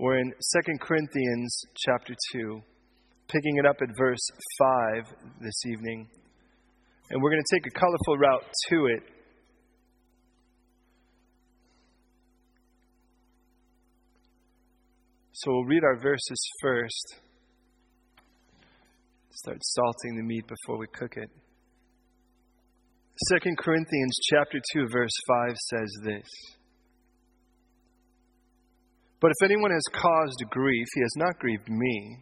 We're in 2 Corinthians chapter 2, picking it up at verse 5 this evening. And we're going to take a colorful route to it. So we'll read our verses first. Start salting the meat before we cook it. 2 Corinthians chapter 2 verse 5 says this. But if anyone has caused grief, he has not grieved me,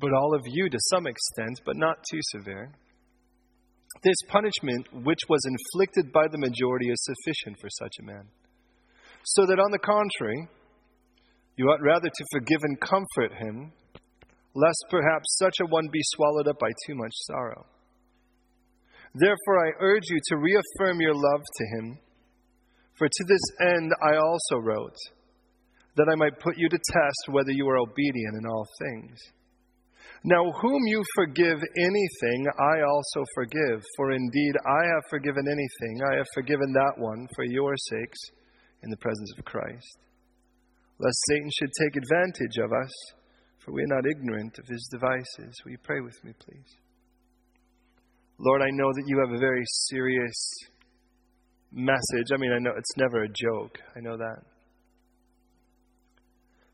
but all of you to some extent, but not too severe. This punishment, which was inflicted by the majority, is sufficient for such a man. So that on the contrary, you ought rather to forgive and comfort him, lest perhaps such a one be swallowed up by too much sorrow. Therefore, I urge you to reaffirm your love to him. For to this end I also wrote, that I might put you to test whether you are obedient in all things. Now, whom you forgive anything, I also forgive. For indeed, I have forgiven anything. I have forgiven that one for your sakes in the presence of Christ. Lest Satan should take advantage of us, for we are not ignorant of his devices. Will you pray with me, please? Lord, I know that you have a very serious message. I mean, I know it's never a joke. I know that.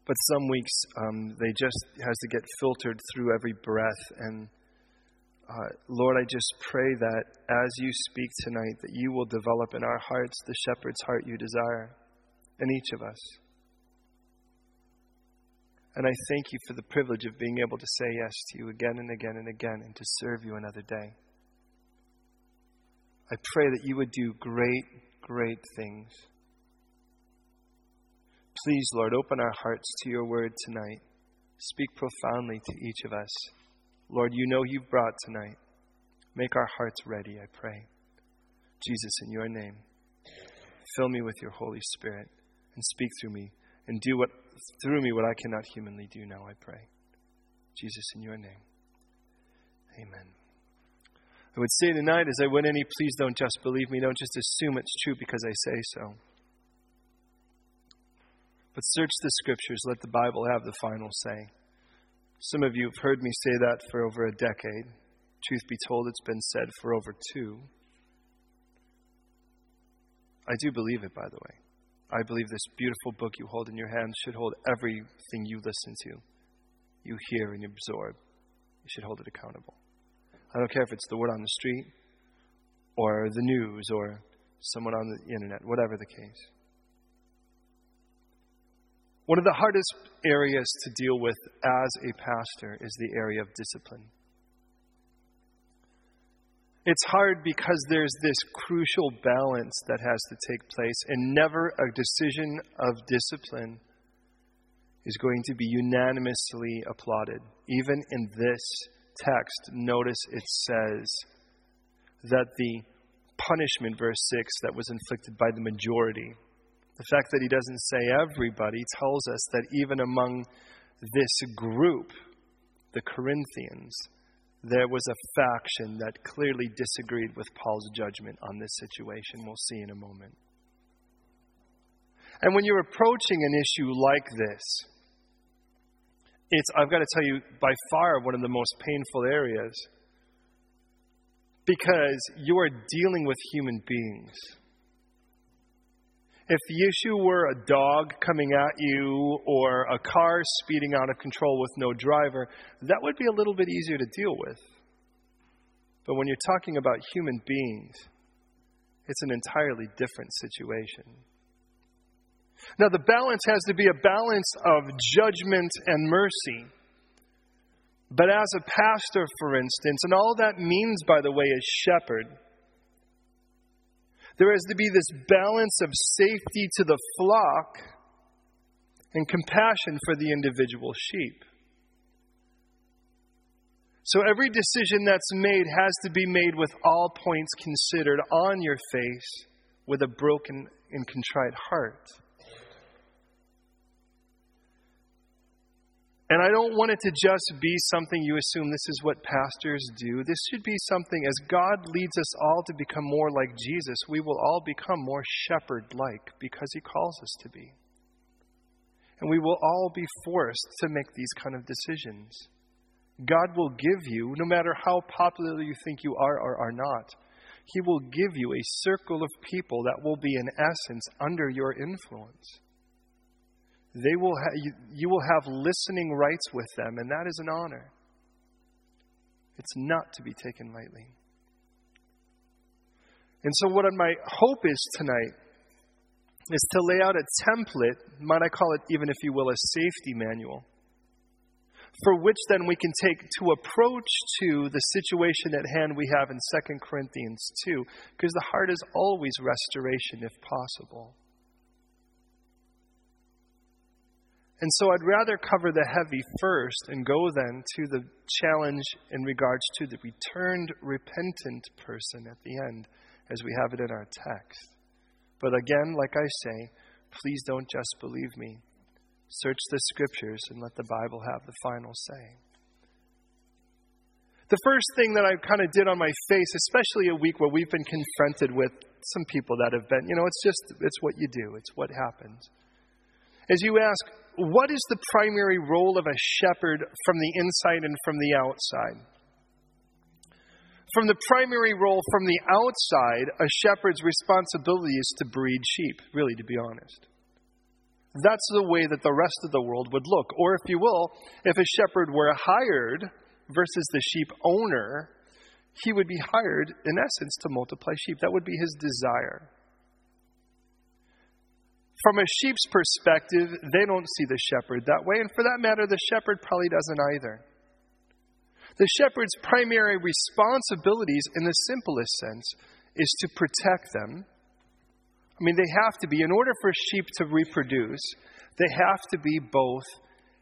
But some weeks um, they just has to get filtered through every breath. And uh, Lord, I just pray that as you speak tonight, that you will develop in our hearts the shepherd's heart you desire in each of us. And I thank you for the privilege of being able to say yes to you again and again and again and to serve you another day. I pray that you would do great, great things. Please, Lord, open our hearts to your word tonight. Speak profoundly to each of us. Lord, you know you've brought tonight. Make our hearts ready, I pray. Jesus, in your name, fill me with your Holy Spirit and speak through me and do what through me what I cannot humanly do now, I pray. Jesus, in your name. Amen. I would say tonight as I went any, please don't just believe me. Don't just assume it's true because I say so. But search the scriptures. Let the Bible have the final say. Some of you have heard me say that for over a decade. Truth be told, it's been said for over two. I do believe it, by the way. I believe this beautiful book you hold in your hands should hold everything you listen to, you hear, and you absorb. You should hold it accountable. I don't care if it's the word on the street or the news or someone on the internet, whatever the case. One of the hardest areas to deal with as a pastor is the area of discipline. It's hard because there's this crucial balance that has to take place, and never a decision of discipline is going to be unanimously applauded. Even in this text, notice it says that the punishment, verse 6, that was inflicted by the majority, the fact that he doesn't say everybody tells us that even among this group, the Corinthians, there was a faction that clearly disagreed with Paul's judgment on this situation. We'll see in a moment. And when you're approaching an issue like this, it's, I've got to tell you, by far one of the most painful areas because you are dealing with human beings. If the issue were a dog coming at you or a car speeding out of control with no driver, that would be a little bit easier to deal with. But when you're talking about human beings, it's an entirely different situation. Now, the balance has to be a balance of judgment and mercy. But as a pastor, for instance, and all that means, by the way, is shepherd, there has to be this balance of safety to the flock and compassion for the individual sheep. So every decision that's made has to be made with all points considered on your face with a broken and contrite heart. And I don't want it to just be something you assume this is what pastors do. This should be something, as God leads us all to become more like Jesus, we will all become more shepherd like because he calls us to be. And we will all be forced to make these kind of decisions. God will give you, no matter how popular you think you are or are not, He will give you a circle of people that will be, in essence, under your influence. They will ha- you will have listening rights with them, and that is an honor. It's not to be taken lightly. And so, what my hope is tonight is to lay out a template, might I call it, even if you will, a safety manual, for which then we can take to approach to the situation at hand we have in 2 Corinthians 2, because the heart is always restoration if possible. And so I'd rather cover the heavy first and go then to the challenge in regards to the returned, repentant person at the end, as we have it in our text. But again, like I say, please don't just believe me. Search the scriptures and let the Bible have the final say. The first thing that I kind of did on my face, especially a week where we've been confronted with some people that have been, you know, it's just, it's what you do, it's what happens. As you ask, what is the primary role of a shepherd from the inside and from the outside? From the primary role from the outside, a shepherd's responsibility is to breed sheep, really, to be honest. That's the way that the rest of the world would look. Or, if you will, if a shepherd were hired versus the sheep owner, he would be hired, in essence, to multiply sheep. That would be his desire. From a sheep's perspective, they don't see the shepherd that way, and for that matter, the shepherd probably doesn't either. The shepherd's primary responsibilities, in the simplest sense, is to protect them. I mean, they have to be, in order for sheep to reproduce, they have to be both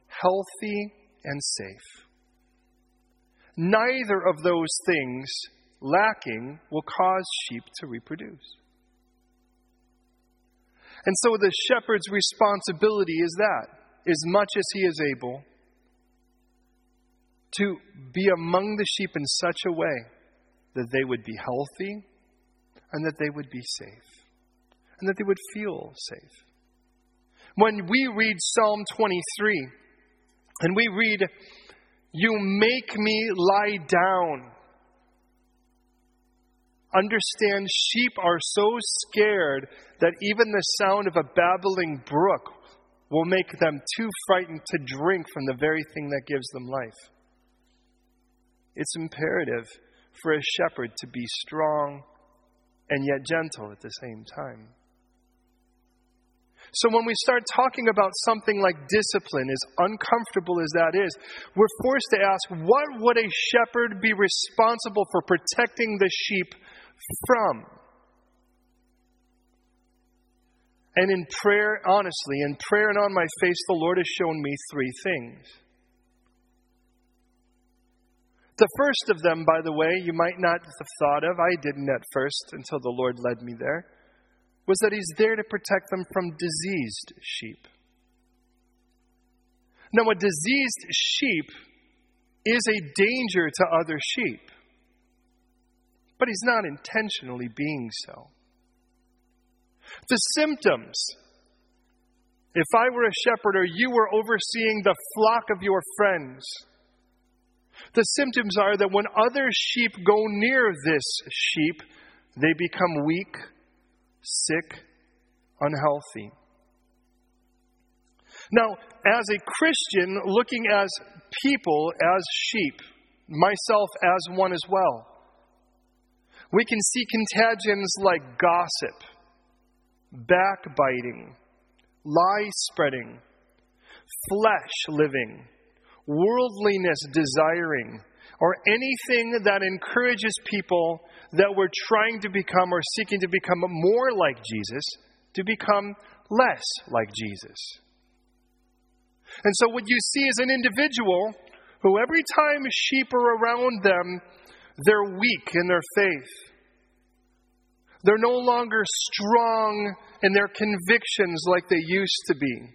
healthy and safe. Neither of those things lacking will cause sheep to reproduce. And so the shepherd's responsibility is that, as much as he is able, to be among the sheep in such a way that they would be healthy and that they would be safe and that they would feel safe. When we read Psalm 23 and we read, You make me lie down understand sheep are so scared that even the sound of a babbling brook will make them too frightened to drink from the very thing that gives them life. It's imperative for a shepherd to be strong and yet gentle at the same time. So, when we start talking about something like discipline, as uncomfortable as that is, we're forced to ask what would a shepherd be responsible for protecting the sheep from. And in prayer, honestly, in prayer and on my face, the Lord has shown me three things. The first of them, by the way, you might not have thought of, I didn't at first until the Lord led me there, was that He's there to protect them from diseased sheep. Now, a diseased sheep is a danger to other sheep but he's not intentionally being so. The symptoms. If I were a shepherd or you were overseeing the flock of your friends, the symptoms are that when other sheep go near this sheep, they become weak, sick, unhealthy. Now, as a Christian, looking as people, as sheep, myself as one as well, we can see contagions like gossip, backbiting, lie spreading, flesh living, worldliness desiring, or anything that encourages people that we're trying to become or seeking to become more like Jesus to become less like Jesus. And so, what you see is an individual who, every time sheep are around them, they're weak in their faith. They're no longer strong in their convictions like they used to be.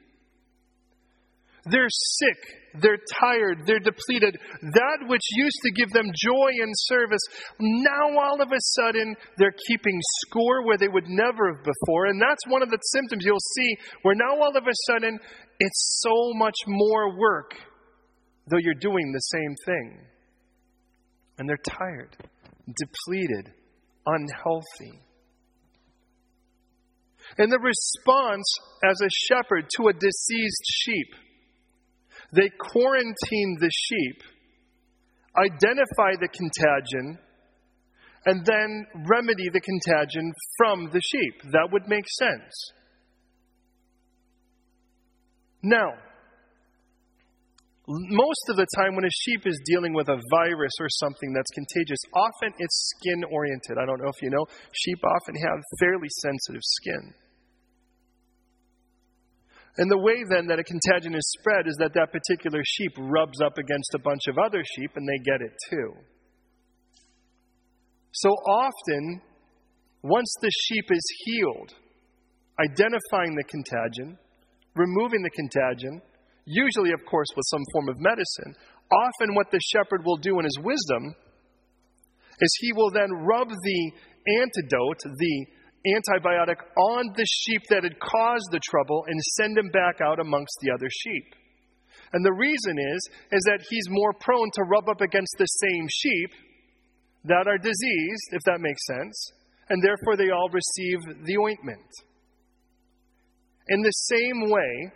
They're sick, they're tired, they're depleted. That which used to give them joy and service, now all of a sudden they're keeping score where they would never have before. And that's one of the symptoms you'll see where now all of a sudden it's so much more work, though you're doing the same thing. And they're tired, depleted, unhealthy. And the response as a shepherd to a deceased sheep, they quarantine the sheep, identify the contagion, and then remedy the contagion from the sheep. That would make sense. Now, most of the time when a sheep is dealing with a virus or something that's contagious, often it's skin oriented. I don't know if you know, sheep often have fairly sensitive skin. And the way then that a contagion is spread is that that particular sheep rubs up against a bunch of other sheep and they get it too. So often, once the sheep is healed, identifying the contagion, removing the contagion, usually, of course, with some form of medicine. Often, what the shepherd will do in his wisdom is he will then rub the antidote, the antibiotic, on the sheep that had caused the trouble and send him back out amongst the other sheep. And the reason is, is that he's more prone to rub up against the same sheep that are diseased, if that makes sense, and therefore they all receive the ointment. In the same way,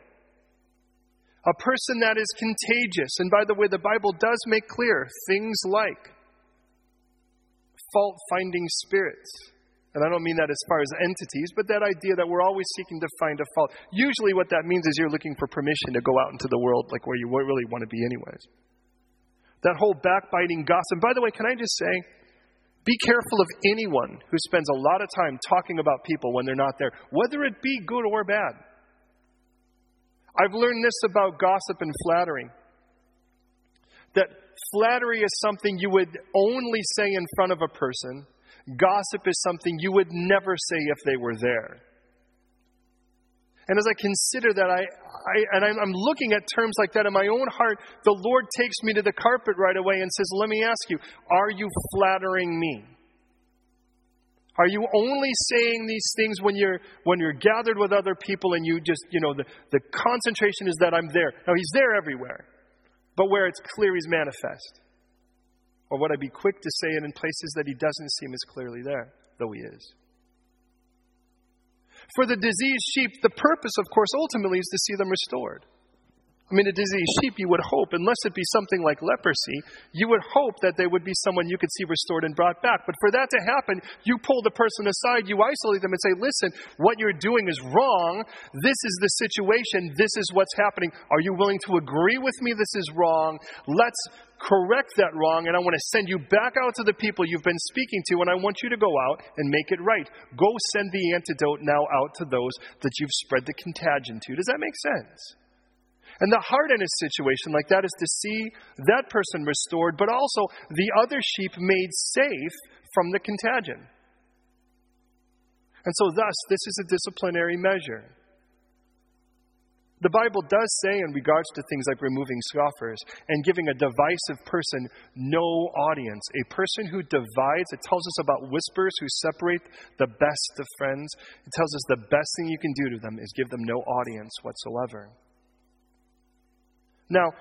a person that is contagious, and by the way, the Bible does make clear things like fault finding spirits. And I don't mean that as far as entities, but that idea that we're always seeking to find a fault. Usually, what that means is you're looking for permission to go out into the world like where you really want to be, anyways. That whole backbiting gossip. By the way, can I just say, be careful of anyone who spends a lot of time talking about people when they're not there, whether it be good or bad. I've learned this about gossip and flattery that flattery is something you would only say in front of a person, gossip is something you would never say if they were there. And as I consider that, I, I and I'm, I'm looking at terms like that in my own heart, the Lord takes me to the carpet right away and says, Let me ask you, are you flattering me? Are you only saying these things when you're when you're gathered with other people and you just, you know, the, the concentration is that I'm there. Now he's there everywhere. But where it's clear he's manifest. Or would I be quick to say it in places that he doesn't seem as clearly there, though he is? For the diseased sheep, the purpose, of course, ultimately is to see them restored. I mean, a diseased sheep, you would hope, unless it be something like leprosy, you would hope that they would be someone you could see restored and brought back. But for that to happen, you pull the person aside, you isolate them, and say, listen, what you're doing is wrong. This is the situation. This is what's happening. Are you willing to agree with me this is wrong? Let's correct that wrong, and I want to send you back out to the people you've been speaking to, and I want you to go out and make it right. Go send the antidote now out to those that you've spread the contagion to. Does that make sense? And the heart in a situation like that is to see that person restored, but also the other sheep made safe from the contagion. And so, thus, this is a disciplinary measure. The Bible does say, in regards to things like removing scoffers and giving a divisive person no audience, a person who divides, it tells us about whispers who separate the best of friends. It tells us the best thing you can do to them is give them no audience whatsoever. Now,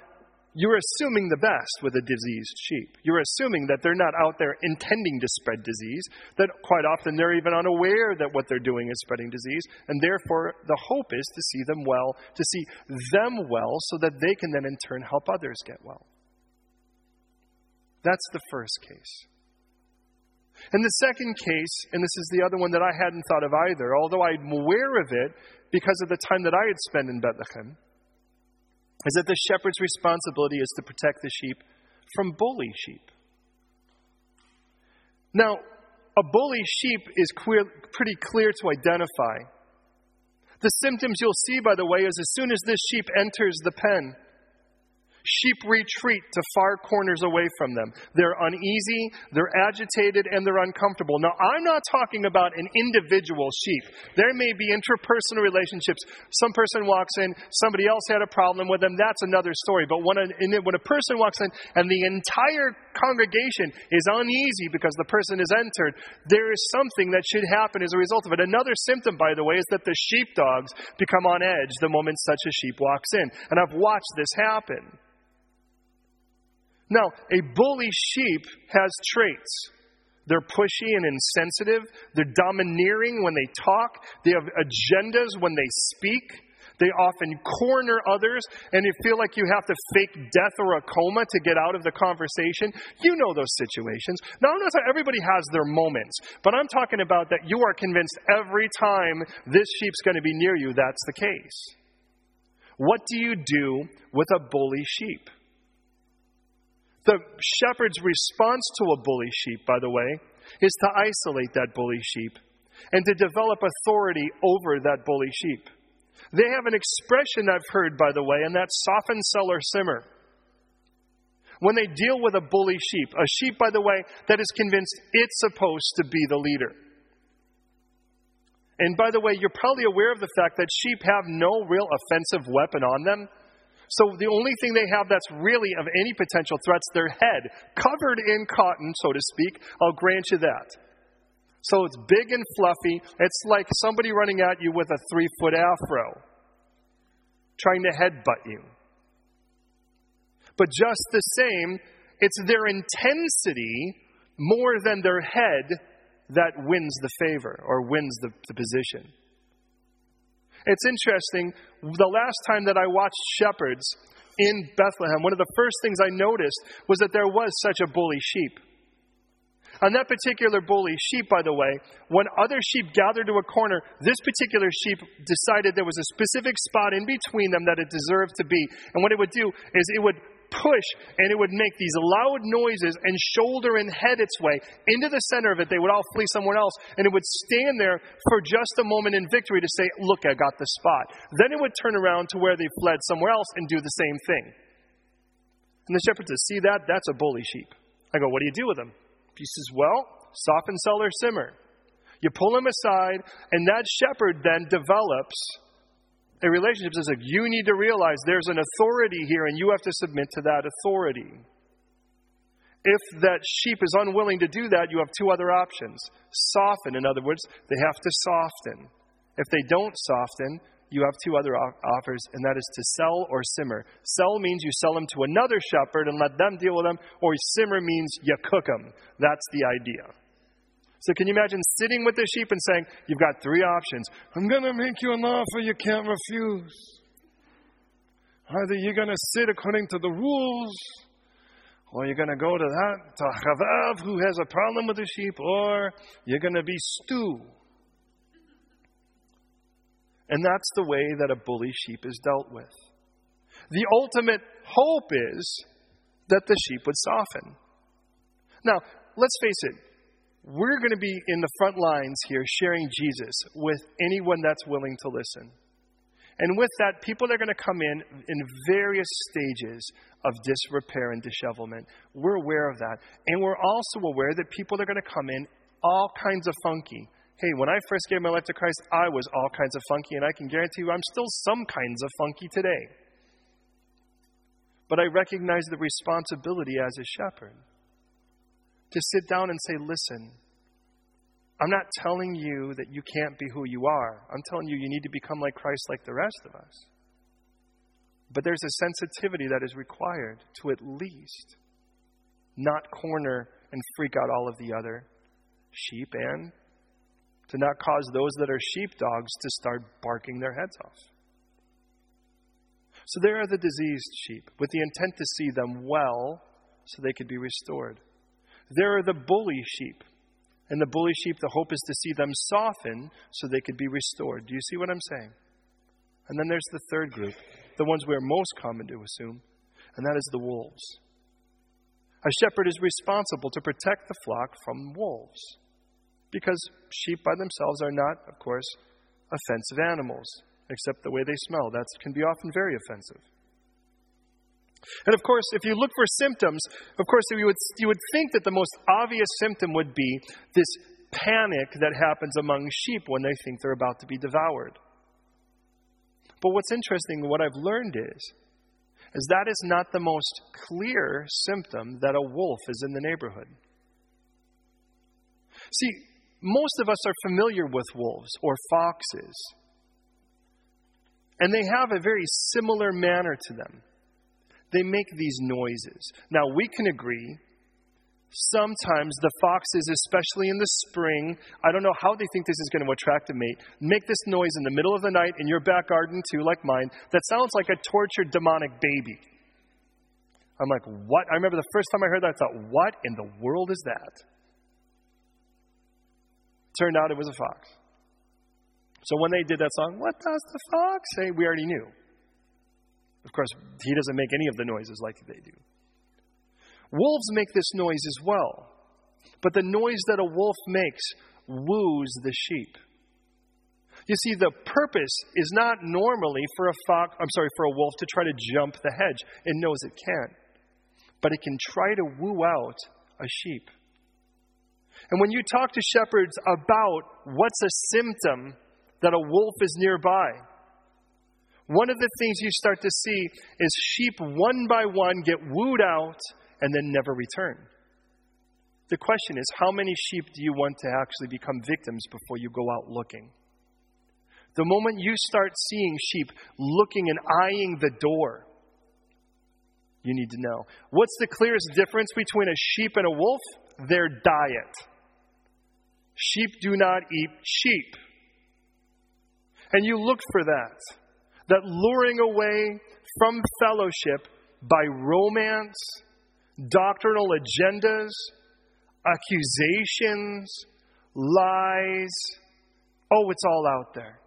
you're assuming the best with a diseased sheep. You're assuming that they're not out there intending to spread disease, that quite often they're even unaware that what they're doing is spreading disease, and therefore the hope is to see them well, to see them well, so that they can then in turn help others get well. That's the first case. And the second case, and this is the other one that I hadn't thought of either, although I'm aware of it because of the time that I had spent in Bethlehem is that the shepherd's responsibility is to protect the sheep from bully sheep. Now, a bully sheep is queer, pretty clear to identify. The symptoms you'll see, by the way, is as soon as this sheep enters the pen, Sheep retreat to far corners away from them. They're uneasy, they're agitated, and they're uncomfortable. Now, I'm not talking about an individual sheep. There may be interpersonal relationships. Some person walks in, somebody else had a problem with them. That's another story. But when a, when a person walks in and the entire congregation is uneasy because the person has entered, there is something that should happen as a result of it. Another symptom, by the way, is that the sheepdogs become on edge the moment such a sheep walks in. And I've watched this happen. Now, a bully sheep has traits. They're pushy and insensitive. They're domineering when they talk. They have agendas when they speak. They often corner others, and you feel like you have to fake death or a coma to get out of the conversation. You know those situations. Now, not everybody has their moments, but I'm talking about that you are convinced every time this sheep's going to be near you, that's the case. What do you do with a bully sheep? The shepherd's response to a bully sheep, by the way, is to isolate that bully sheep and to develop authority over that bully sheep. They have an expression I've heard, by the way, and that's soften, sell, or simmer. When they deal with a bully sheep, a sheep, by the way, that is convinced it's supposed to be the leader. And by the way, you're probably aware of the fact that sheep have no real offensive weapon on them. So the only thing they have that's really of any potential threat's their head, covered in cotton, so to speak. I'll grant you that. So it's big and fluffy. It's like somebody running at you with a three foot afro, trying to headbutt you. But just the same, it's their intensity more than their head that wins the favor or wins the, the position. It's interesting, the last time that I watched shepherds in Bethlehem, one of the first things I noticed was that there was such a bully sheep. On that particular bully sheep, by the way, when other sheep gathered to a corner, this particular sheep decided there was a specific spot in between them that it deserved to be. And what it would do is it would push and it would make these loud noises and shoulder and head its way into the center of it. They would all flee somewhere else and it would stand there for just a moment in victory to say, Look, I got the spot. Then it would turn around to where they fled somewhere else and do the same thing. And the shepherd says, See that? That's a bully sheep. I go, What do you do with him? He says, Well, soften, sell, or simmer. You pull him aside, and that shepherd then develops a relationship says like you need to realize there's an authority here and you have to submit to that authority. If that sheep is unwilling to do that, you have two other options. Soften, in other words, they have to soften. If they don't soften, you have two other offers, and that is to sell or simmer. Sell means you sell them to another shepherd and let them deal with them, or simmer means you cook them. That's the idea. So can you imagine sitting with the sheep and saying, You've got three options. I'm going to make you an offer you can't refuse. Either you're going to sit according to the rules, or you're going to go to that, to Chavav, who has a problem with the sheep, or you're going to be stew. And that's the way that a bully sheep is dealt with. The ultimate hope is that the sheep would soften. Now, let's face it, we're going to be in the front lines here sharing Jesus with anyone that's willing to listen. And with that, people are going to come in in various stages of disrepair and dishevelment. We're aware of that. And we're also aware that people are going to come in all kinds of funky. Hey, when I first gave my life to Christ, I was all kinds of funky, and I can guarantee you I'm still some kinds of funky today. But I recognize the responsibility as a shepherd to sit down and say, listen, I'm not telling you that you can't be who you are. I'm telling you you need to become like Christ like the rest of us. But there's a sensitivity that is required to at least not corner and freak out all of the other sheep and to not cause those that are sheepdogs to start barking their heads off. So there are the diseased sheep with the intent to see them well so they could be restored. There are the bully sheep. And the bully sheep, the hope is to see them soften so they could be restored. Do you see what I'm saying? And then there's the third group, the ones we're most common to assume, and that is the wolves. A shepherd is responsible to protect the flock from wolves because sheep by themselves are not, of course, offensive animals, except the way they smell. That can be often very offensive. And of course, if you look for symptoms, of course, you would, you would think that the most obvious symptom would be this panic that happens among sheep when they think they're about to be devoured. But what's interesting, what I've learned is, is that is not the most clear symptom that a wolf is in the neighborhood. See, most of us are familiar with wolves or foxes, and they have a very similar manner to them. They make these noises. Now, we can agree sometimes the foxes, especially in the spring, I don't know how they think this is going to attract a mate, make this noise in the middle of the night in your back garden, too, like mine, that sounds like a tortured demonic baby. I'm like, what? I remember the first time I heard that, I thought, what in the world is that? Turned out it was a fox. So when they did that song, What does the fox say? We already knew. Of course, he doesn't make any of the noises like they do. Wolves make this noise as well. But the noise that a wolf makes woos the sheep. You see, the purpose is not normally for a fox, I'm sorry, for a wolf to try to jump the hedge. It knows it can't. But it can try to woo out a sheep. And when you talk to shepherds about what's a symptom that a wolf is nearby, one of the things you start to see is sheep one by one get wooed out and then never return. The question is how many sheep do you want to actually become victims before you go out looking? The moment you start seeing sheep looking and eyeing the door, you need to know. What's the clearest difference between a sheep and a wolf? Their diet. Sheep do not eat sheep. And you look for that. That luring away from fellowship by romance, doctrinal agendas, accusations, lies. Oh, it's all out there.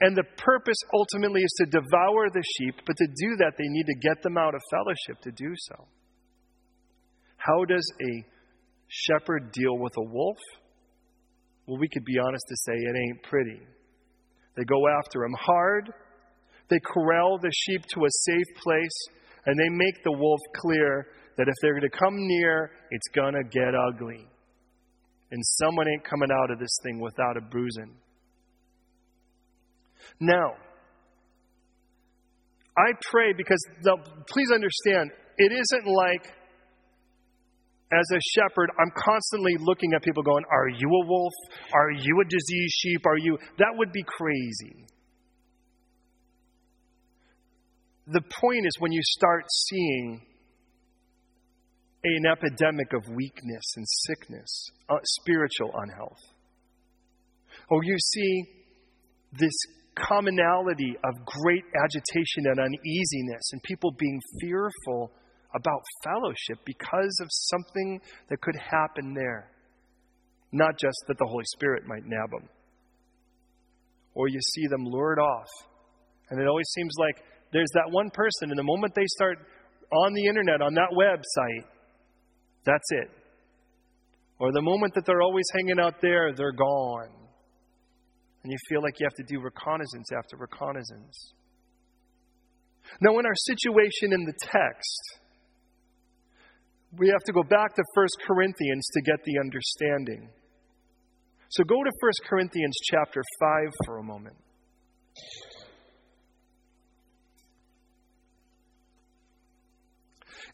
And the purpose ultimately is to devour the sheep, but to do that, they need to get them out of fellowship to do so. How does a shepherd deal with a wolf? Well, we could be honest to say it ain't pretty. They go after him hard, they corral the sheep to a safe place, and they make the wolf clear that if they're going to come near, it's going to get ugly. And someone ain't coming out of this thing without a bruising. Now, I pray because, now, please understand, it isn't like as a shepherd, I'm constantly looking at people going, Are you a wolf? Are you a diseased sheep? Are you. That would be crazy. The point is when you start seeing an epidemic of weakness and sickness, uh, spiritual unhealth, or you see this commonality of great agitation and uneasiness and people being fearful about fellowship because of something that could happen there. Not just that the Holy Spirit might nab them. Or you see them lured off. And it always seems like there's that one person, and the moment they start on the internet, on that website, that's it. Or the moment that they're always hanging out there, they're gone. And you feel like you have to do reconnaissance after reconnaissance. Now, in our situation in the text, we have to go back to 1 Corinthians to get the understanding. So go to 1 Corinthians chapter 5 for a moment.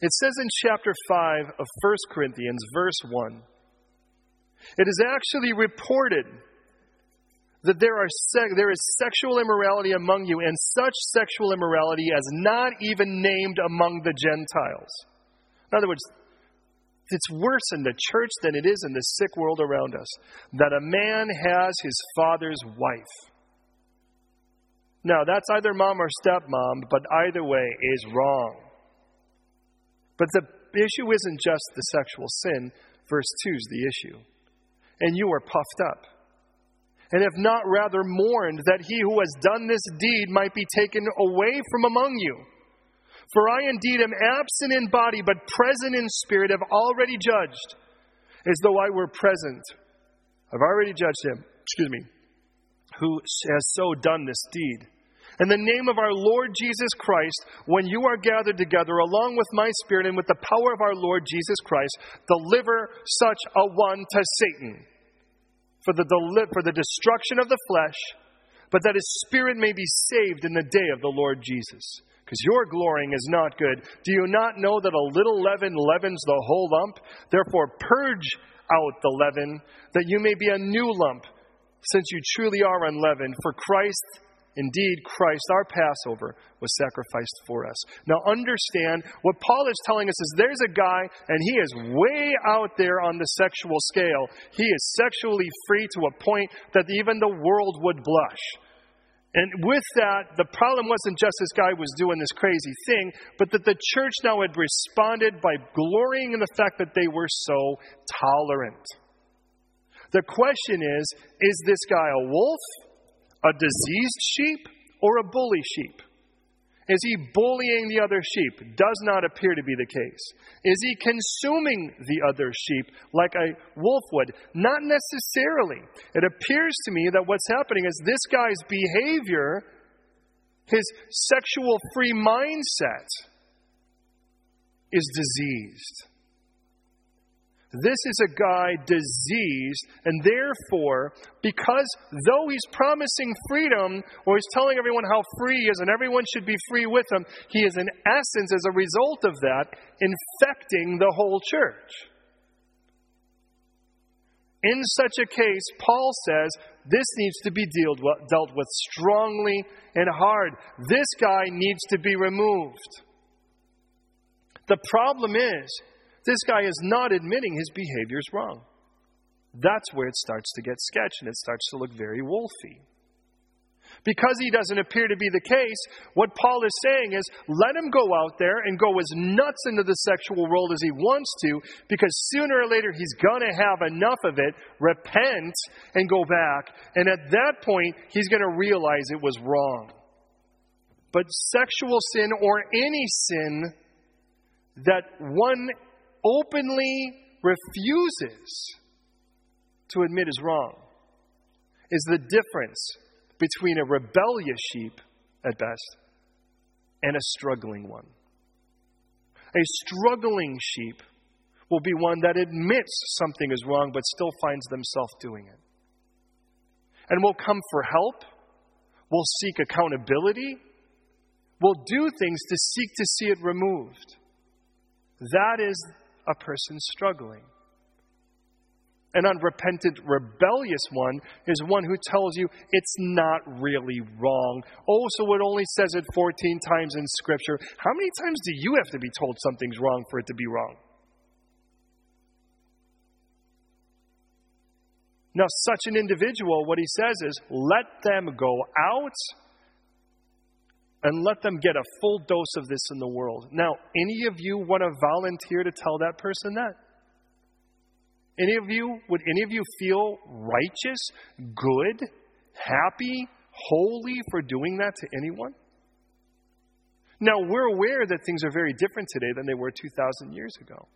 It says in chapter 5 of 1 Corinthians, verse 1, it is actually reported that there, are there is sexual immorality among you, and such sexual immorality as not even named among the Gentiles. In other words, it's worse in the church than it is in the sick world around us that a man has his father's wife. Now, that's either mom or stepmom, but either way is wrong. But the issue isn't just the sexual sin. Verse 2 is the issue. And you are puffed up. And have not rather mourned that he who has done this deed might be taken away from among you. For I indeed am absent in body, but present in spirit, have already judged, as though I were present. I've already judged him, excuse me, who has so done this deed. In the name of our Lord Jesus Christ, when you are gathered together along with my spirit and with the power of our Lord Jesus Christ, deliver such a one to Satan for the, deli- for the destruction of the flesh, but that his spirit may be saved in the day of the Lord Jesus. Because your glorying is not good. Do you not know that a little leaven leavens the whole lump? Therefore, purge out the leaven, that you may be a new lump, since you truly are unleavened. For Christ Indeed, Christ, our Passover, was sacrificed for us. Now, understand what Paul is telling us is there's a guy, and he is way out there on the sexual scale. He is sexually free to a point that even the world would blush. And with that, the problem wasn't just this guy was doing this crazy thing, but that the church now had responded by glorying in the fact that they were so tolerant. The question is is this guy a wolf? a diseased sheep or a bully sheep? Is he bullying the other sheep? Does not appear to be the case. Is he consuming the other sheep like a wolf would? Not necessarily. It appears to me that what's happening is this guy's behavior, his sexual free mindset, is diseased. This is a guy diseased, and therefore, because though he's promising freedom, or he's telling everyone how free he is and everyone should be free with him, he is, in essence, as a result of that, infecting the whole church. In such a case, Paul says this needs to be dealt with strongly and hard. This guy needs to be removed. The problem is, this guy is not admitting his behavior is wrong. That's where it starts to get sketchy and it starts to look very wolfy. Because he doesn't appear to be the case, what Paul is saying is let him go out there and go as nuts into the sexual world as he wants to, because sooner or later he's going to have enough of it, repent, and go back. And at that point, he's going to realize it was wrong. But sexual sin or any sin that one openly refuses to admit is wrong is the difference between a rebellious sheep, at best, and a struggling one. A struggling sheep will be one that admits something is wrong but still finds themselves doing it. And will come for help, will seek accountability, will do things to seek to see it removed. That is a person struggling. An unrepentant, rebellious one is one who tells you it's not really wrong. Oh, so it only says it 14 times in Scripture. How many times do you have to be told something's wrong for it to be wrong? Now, such an individual, what he says is, let them go out and let them get a full dose of this in the world. Now, any of you want to volunteer to tell that person that? Any of you, would any of you feel righteous, good, happy, holy for doing that to anyone? Now, we're aware that things are very different today than they were 2,000 years ago.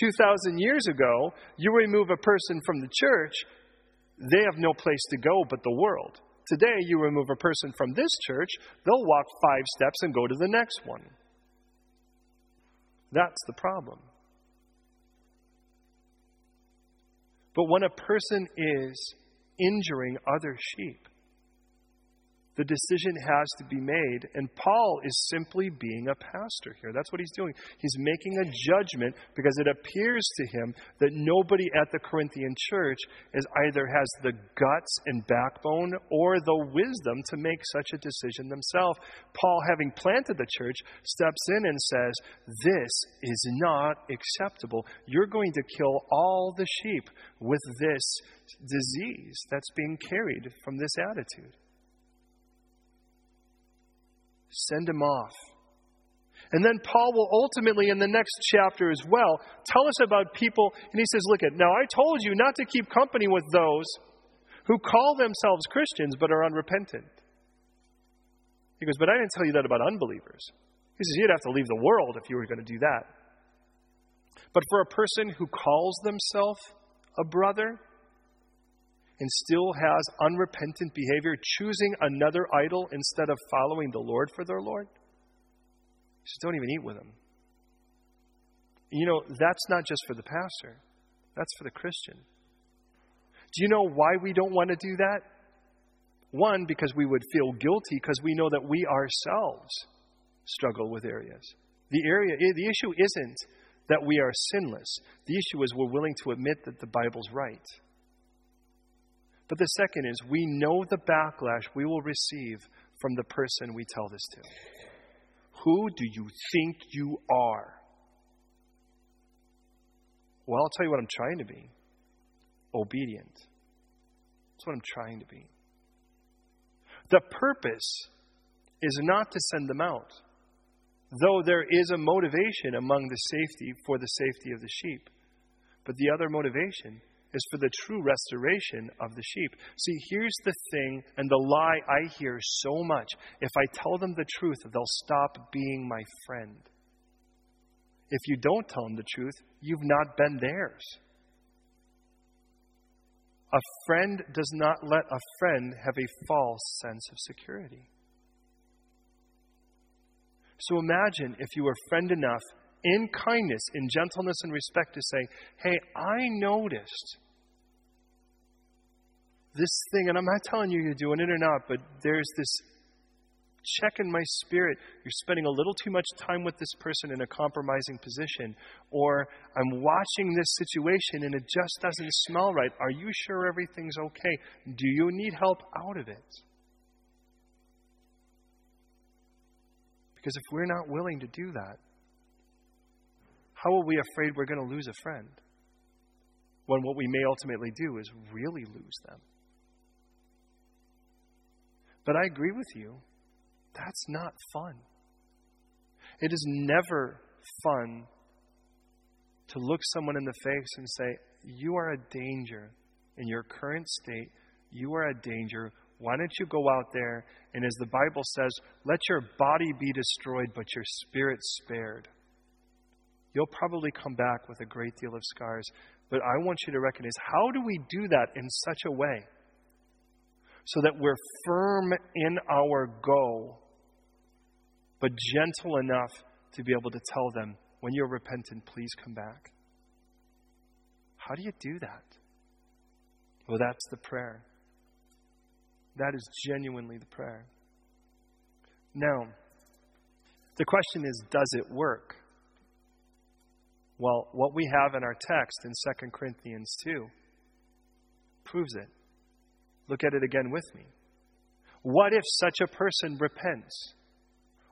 2,000 years ago, you remove a person from the church, they have no place to go but the world. Today, you remove a person from this church, they'll walk five steps and go to the next one. That's the problem. But when a person is injuring other sheep, the decision has to be made. And Paul is simply being a pastor here. That's what he's doing. He's making a judgment because it appears to him that nobody at the Corinthian church is either has the guts and backbone or the wisdom to make such a decision themselves. Paul, having planted the church, steps in and says, This is not acceptable. You're going to kill all the sheep with this disease that's being carried from this attitude. Send him off. And then Paul will ultimately, in the next chapter as well, tell us about people. And he says, Look at, now I told you not to keep company with those who call themselves Christians but are unrepentant. He goes, But I didn't tell you that about unbelievers. He says, You'd have to leave the world if you were going to do that. But for a person who calls themselves a brother, and still has unrepentant behavior, choosing another idol instead of following the Lord for their Lord, just don't even eat with them. You know, that's not just for the pastor, that's for the Christian. Do you know why we don't want to do that? One, because we would feel guilty because we know that we ourselves struggle with areas. The area eh, the issue isn't that we are sinless. The issue is we're willing to admit that the Bible's right. But the second is we know the backlash we will receive from the person we tell this to. Who do you think you are? Well, I'll tell you what I'm trying to be obedient. That's what I'm trying to be. The purpose is not to send them out, though there is a motivation among the safety for the safety of the sheep. But the other motivation is for the true restoration of the sheep. See, here's the thing and the lie I hear so much. If I tell them the truth, they'll stop being my friend. If you don't tell them the truth, you've not been theirs. A friend does not let a friend have a false sense of security. So imagine if you were friend enough in kindness, in gentleness and respect to say, Hey, I noticed this thing, and I'm not telling you you're doing it or not, but there's this check in my spirit. You're spending a little too much time with this person in a compromising position. Or I'm watching this situation and it just doesn't smell right. Are you sure everything's okay? Do you need help out of it? Because if we're not willing to do that, how are we afraid we're going to lose a friend? When what we may ultimately do is really lose them. But I agree with you. That's not fun. It is never fun to look someone in the face and say, You are a danger in your current state. You are a danger. Why don't you go out there and, as the Bible says, let your body be destroyed, but your spirit spared? You'll probably come back with a great deal of scars. But I want you to recognize how do we do that in such a way so that we're firm in our go but gentle enough to be able to tell them, when you're repentant, please come back. How do you do that? Well, that's the prayer. That is genuinely the prayer. Now, the question is does it work? Well, what we have in our text in 2 Corinthians 2 proves it. Look at it again with me. What if such a person repents?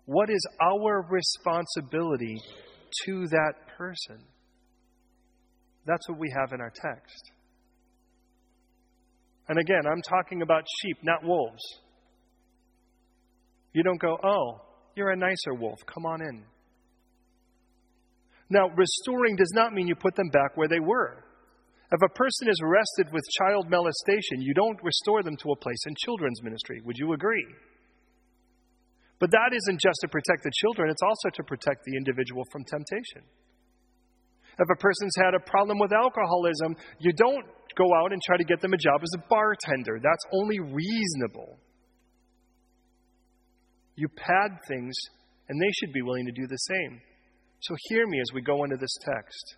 What is our responsibility to that person? That's what we have in our text. And again, I'm talking about sheep, not wolves. You don't go, oh, you're a nicer wolf. Come on in. Now, restoring does not mean you put them back where they were. If a person is arrested with child molestation, you don't restore them to a place in children's ministry. Would you agree? But that isn't just to protect the children, it's also to protect the individual from temptation. If a person's had a problem with alcoholism, you don't go out and try to get them a job as a bartender. That's only reasonable. You pad things, and they should be willing to do the same. So hear me as we go into this text.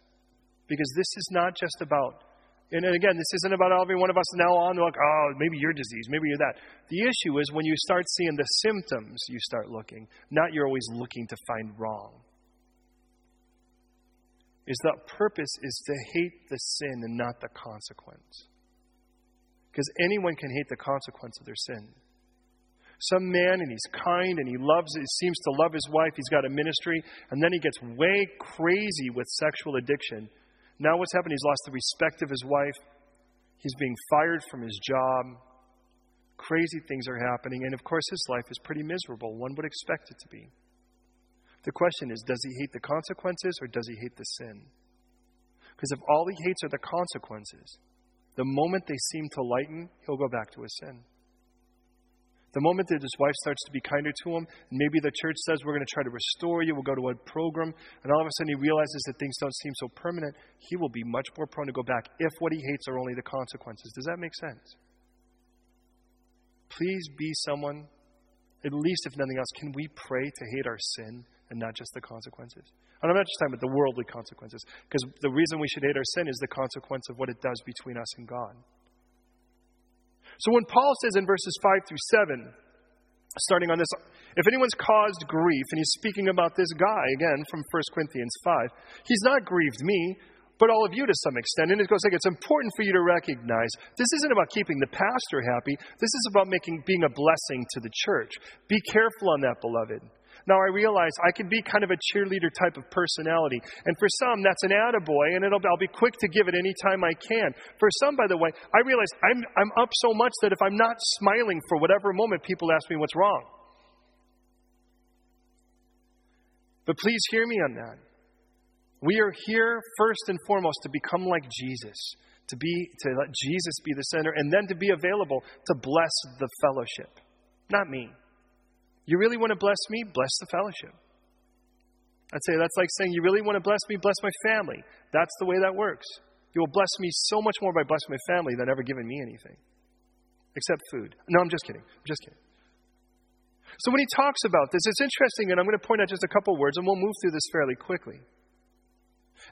Because this is not just about and again, this isn't about every one of us now on, like, oh, maybe you're diseased, maybe you're that. The issue is when you start seeing the symptoms, you start looking, not you're always looking to find wrong. Is the purpose is to hate the sin and not the consequence. Because anyone can hate the consequence of their sin. Some man and he's kind and he loves, he seems to love his wife, he's got a ministry, and then he gets way crazy with sexual addiction now, what's happened? He's lost the respect of his wife. He's being fired from his job. Crazy things are happening. And of course, his life is pretty miserable. One would expect it to be. The question is does he hate the consequences or does he hate the sin? Because if all he hates are the consequences, the moment they seem to lighten, he'll go back to his sin. The moment that his wife starts to be kinder to him, maybe the church says, We're going to try to restore you, we'll go to a program, and all of a sudden he realizes that things don't seem so permanent, he will be much more prone to go back if what he hates are only the consequences. Does that make sense? please be someone, at least if nothing else, can we pray to hate our sin and not just the consequences? And I'm not just talking about the worldly consequences, because the reason we should hate our sin is the consequence of what it does between us and God. So when Paul says in verses 5 through 7, starting on this, if anyone's caused grief, and he's speaking about this guy, again, from 1 Corinthians 5, he's not grieved me, but all of you to some extent. And it goes like it's important for you to recognize this isn't about keeping the pastor happy. This is about making being a blessing to the church. Be careful on that, beloved. Now I realize I can be kind of a cheerleader type of personality. And for some, that's an attaboy, and it'll, I'll be quick to give it any time I can. For some, by the way, I realize I'm, I'm up so much that if I'm not smiling for whatever moment, people ask me what's wrong. But please hear me on that. We are here first and foremost to become like Jesus, to be to let Jesus be the center, and then to be available to bless the fellowship, not me. You really want to bless me? Bless the fellowship. I'd say that's like saying, You really want to bless me? Bless my family. That's the way that works. You will bless me so much more by blessing my family than ever giving me anything, except food. No, I'm just kidding. I'm just kidding. So when he talks about this, it's interesting, and I'm going to point out just a couple words, and we'll move through this fairly quickly.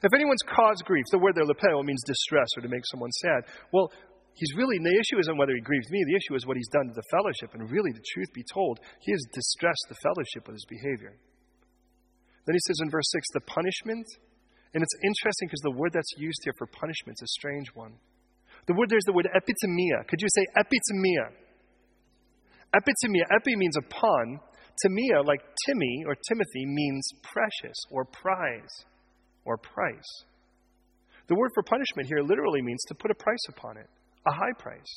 If anyone's caused grief, the word there, lepeo, means distress or to make someone sad. Well, he's really, the issue isn't whether he grieves me, the issue is what he's done to the fellowship. And really, the truth be told, he has distressed the fellowship with his behavior. Then he says in verse 6, the punishment, and it's interesting because the word that's used here for punishment is a strange one. The word there's the word epitimia. Could you say epitimia? Epitimia, epi means upon. Timia, like Timmy or Timothy, means precious or prize or price. The word for punishment here literally means to put a price upon it, a high price.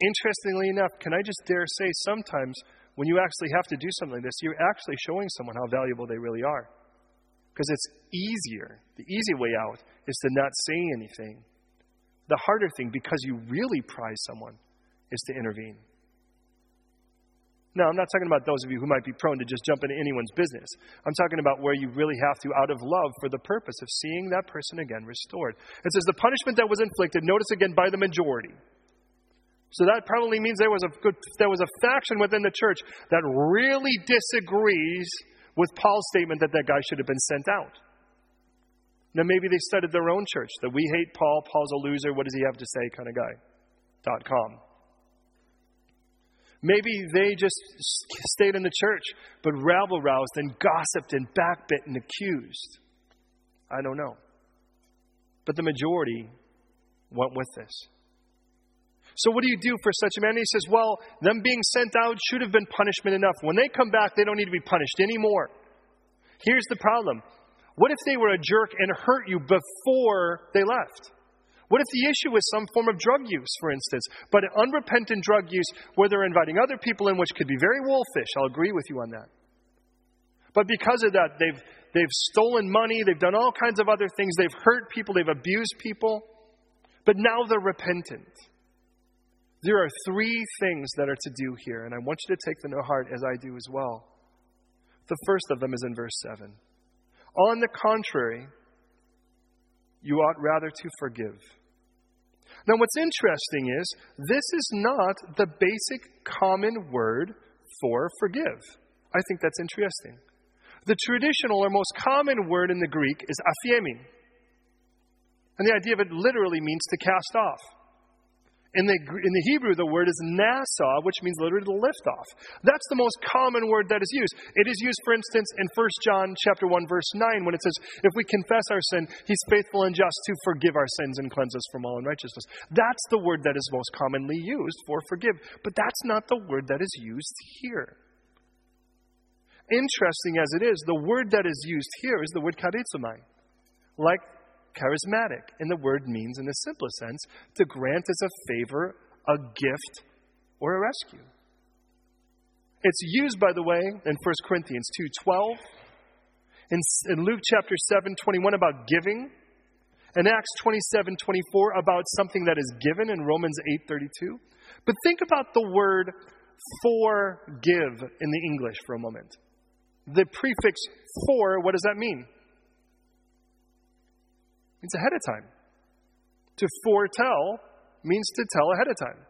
Interestingly enough, can I just dare say sometimes when you actually have to do something like this, you're actually showing someone how valuable they really are. Because it's easier. The easy way out is to not say anything. The harder thing, because you really prize someone, is to intervene. Now, I'm not talking about those of you who might be prone to just jump into anyone's business. I'm talking about where you really have to, out of love, for the purpose of seeing that person again restored. It says the punishment that was inflicted, notice again, by the majority. So that probably means there was a good, there was a faction within the church that really disagrees with Paul's statement that that guy should have been sent out. Now maybe they started their own church that we hate Paul, Paul's a loser, what does he have to say kind of guy. Dot com. Maybe they just stayed in the church, but rabble roused and gossiped and backbit and accused. I don't know. But the majority went with this. So, what do you do for such a man? he says, Well, them being sent out should have been punishment enough. When they come back, they don't need to be punished anymore. Here's the problem what if they were a jerk and hurt you before they left? What if the issue is some form of drug use, for instance, but unrepentant drug use where they're inviting other people in, which could be very wolfish? I'll agree with you on that. But because of that, they've, they've stolen money, they've done all kinds of other things, they've hurt people, they've abused people, but now they're repentant. There are three things that are to do here, and I want you to take them to heart as I do as well. The first of them is in verse 7. On the contrary, you ought rather to forgive. Now, what's interesting is this is not the basic common word for forgive. I think that's interesting. The traditional or most common word in the Greek is aphiemi. And the idea of it literally means to cast off. In the, in the Hebrew, the word is nasa, which means literally to lift off. That's the most common word that is used. It is used, for instance, in 1 John chapter 1, verse 9, when it says, If we confess our sin, he's faithful and just to forgive our sins and cleanse us from all unrighteousness. That's the word that is most commonly used for forgive. But that's not the word that is used here. Interesting as it is, the word that is used here is the word charizomai. Like charismatic. And the word means, in the simplest sense, to grant as a favor, a gift, or a rescue. It's used, by the way, in 1 Corinthians 2.12, in, in Luke chapter 7, 21 about giving, in Acts 27, 24 about something that is given in Romans 8, 32. But think about the word forgive in the English for a moment. The prefix for, what does that mean? Means ahead of time. To foretell means to tell ahead of time.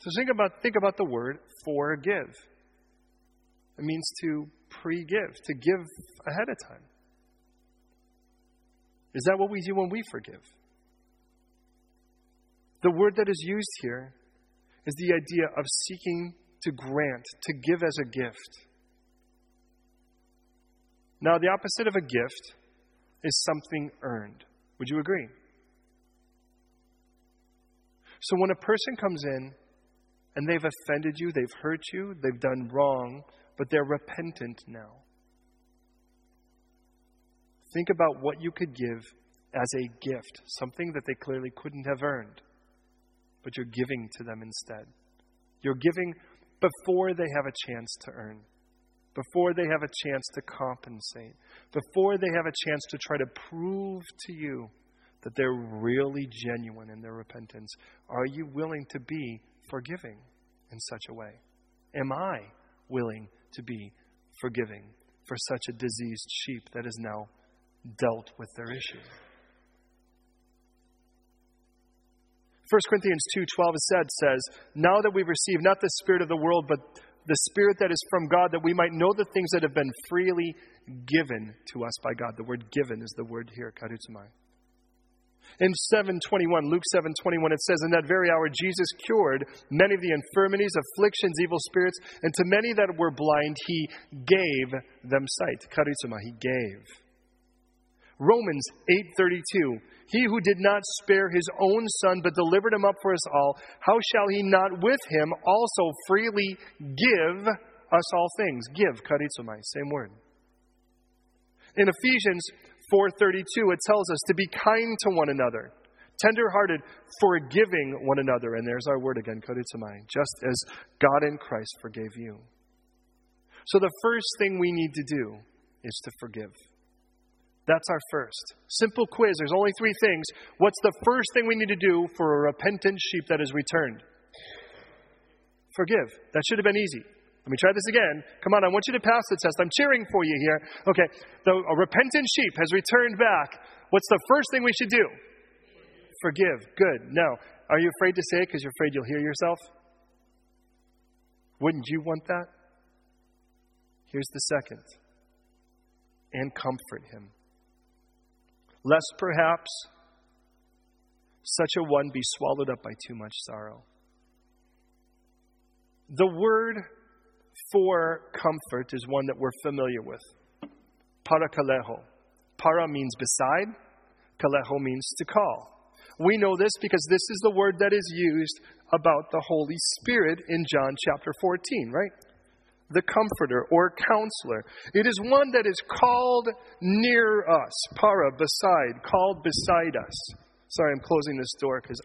So think about, think about the word forgive. It means to pre give, to give ahead of time. Is that what we do when we forgive? The word that is used here is the idea of seeking to grant, to give as a gift. Now, the opposite of a gift is something earned. Would you agree? So, when a person comes in and they've offended you, they've hurt you, they've done wrong, but they're repentant now, think about what you could give as a gift, something that they clearly couldn't have earned, but you're giving to them instead. You're giving before they have a chance to earn, before they have a chance to compensate, before they have a chance to try to prove to you that they're really genuine in their repentance. Are you willing to be forgiving in such a way? Am I willing to be forgiving for such a diseased sheep that has now dealt with their issue? 1 Corinthians 2:12 said says, "Now that we've received not the spirit of the world, but the spirit that is from God, that we might know the things that have been freely given to us by God." The word given is the word here, charizomai. In 721, Luke 721, it says, In that very hour Jesus cured many of the infirmities, afflictions, evil spirits, and to many that were blind, he gave them sight. Charizomai, he gave. Romans 8:32 He who did not spare his own son but delivered him up for us all how shall he not with him also freely give us all things? Give charizomai same word. In Ephesians 4:32 it tells us to be kind to one another tenderhearted forgiving one another. And there's our word again charizomai just as God in Christ forgave you. So the first thing we need to do is to forgive that's our first. Simple quiz. There's only three things. What's the first thing we need to do for a repentant sheep that is returned? Forgive. That should have been easy. Let me try this again. Come on, I want you to pass the test. I'm cheering for you here. Okay, the, a repentant sheep has returned back. What's the first thing we should do? Forgive. Good. No. are you afraid to say it because you're afraid you'll hear yourself? Wouldn't you want that? Here's the second and comfort him lest perhaps such a one be swallowed up by too much sorrow. The word for comfort is one that we're familiar with. Parakaleho. Para means beside, kaleho means to call. We know this because this is the word that is used about the Holy Spirit in John chapter 14, right? The comforter or counselor. It is one that is called near us, para, beside, called beside us. Sorry, I'm closing this door because.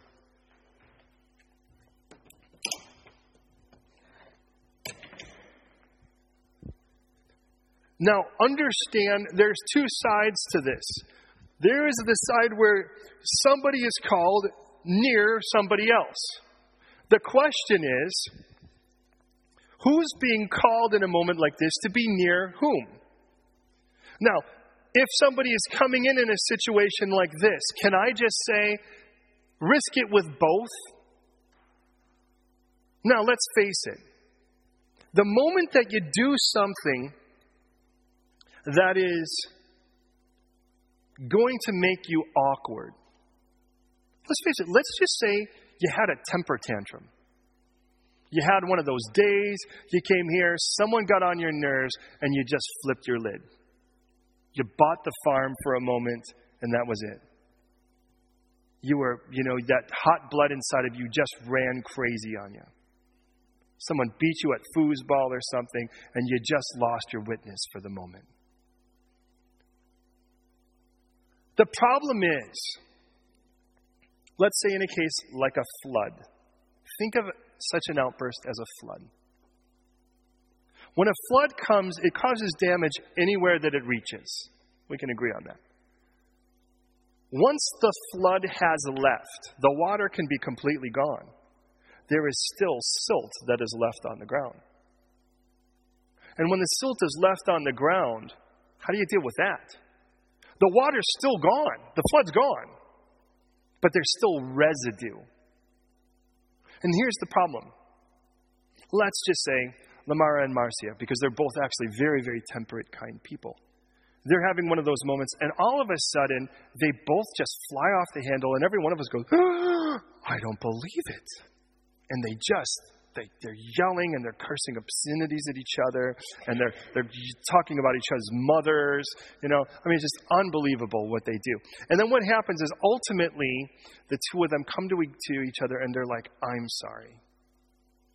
Now, understand there's two sides to this. There is the side where somebody is called near somebody else. The question is, Who's being called in a moment like this to be near whom? Now, if somebody is coming in in a situation like this, can I just say, risk it with both? Now, let's face it. The moment that you do something that is going to make you awkward, let's face it, let's just say you had a temper tantrum. You had one of those days, you came here, someone got on your nerves, and you just flipped your lid. You bought the farm for a moment, and that was it. You were, you know, that hot blood inside of you just ran crazy on you. Someone beat you at foosball or something, and you just lost your witness for the moment. The problem is, let's say in a case like a flood, think of such an outburst as a flood. When a flood comes, it causes damage anywhere that it reaches. We can agree on that. Once the flood has left, the water can be completely gone. There is still silt that is left on the ground. And when the silt is left on the ground, how do you deal with that? The water's still gone, the flood's gone, but there's still residue and here's the problem let's just say Lamara and Marcia, because they're both actually very, very temperate, kind people. They're having one of those moments, and all of a sudden, they both just fly off the handle, and every one of us goes, I don't believe it. And they just they, they're yelling and they're cursing obscenities at each other and they're, they're talking about each other's mothers. You know, I mean, it's just unbelievable what they do. And then what happens is ultimately the two of them come to, to each other and they're like, I'm sorry.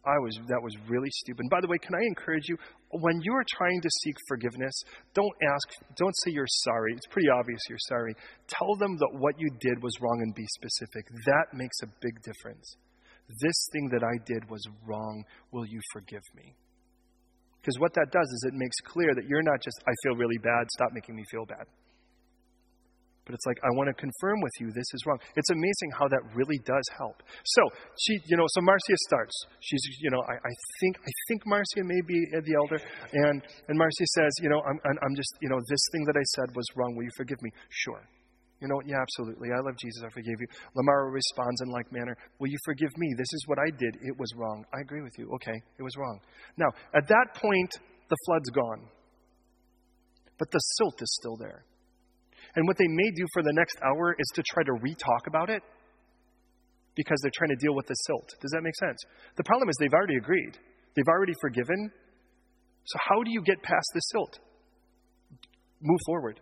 I was that was really stupid. And by the way, can I encourage you when you are trying to seek forgiveness, don't ask don't say you're sorry. It's pretty obvious you're sorry. Tell them that what you did was wrong and be specific. That makes a big difference. This thing that I did was wrong. Will you forgive me? Because what that does is it makes clear that you're not just, I feel really bad, stop making me feel bad. But it's like, I want to confirm with you this is wrong. It's amazing how that really does help. So, she, you know, so Marcia starts. She's, you know, I, I think, I think Marcia may be the elder. And, and Marcia says, you know, I'm, I'm just, you know, this thing that I said was wrong. Will you forgive me? Sure. You know what? Yeah, absolutely. I love Jesus. I forgive you. Lamara responds in like manner. Will you forgive me? This is what I did. It was wrong. I agree with you. Okay, it was wrong. Now, at that point, the flood's gone. But the silt is still there. And what they may do for the next hour is to try to re talk about it because they're trying to deal with the silt. Does that make sense? The problem is they've already agreed, they've already forgiven. So, how do you get past the silt? Move forward.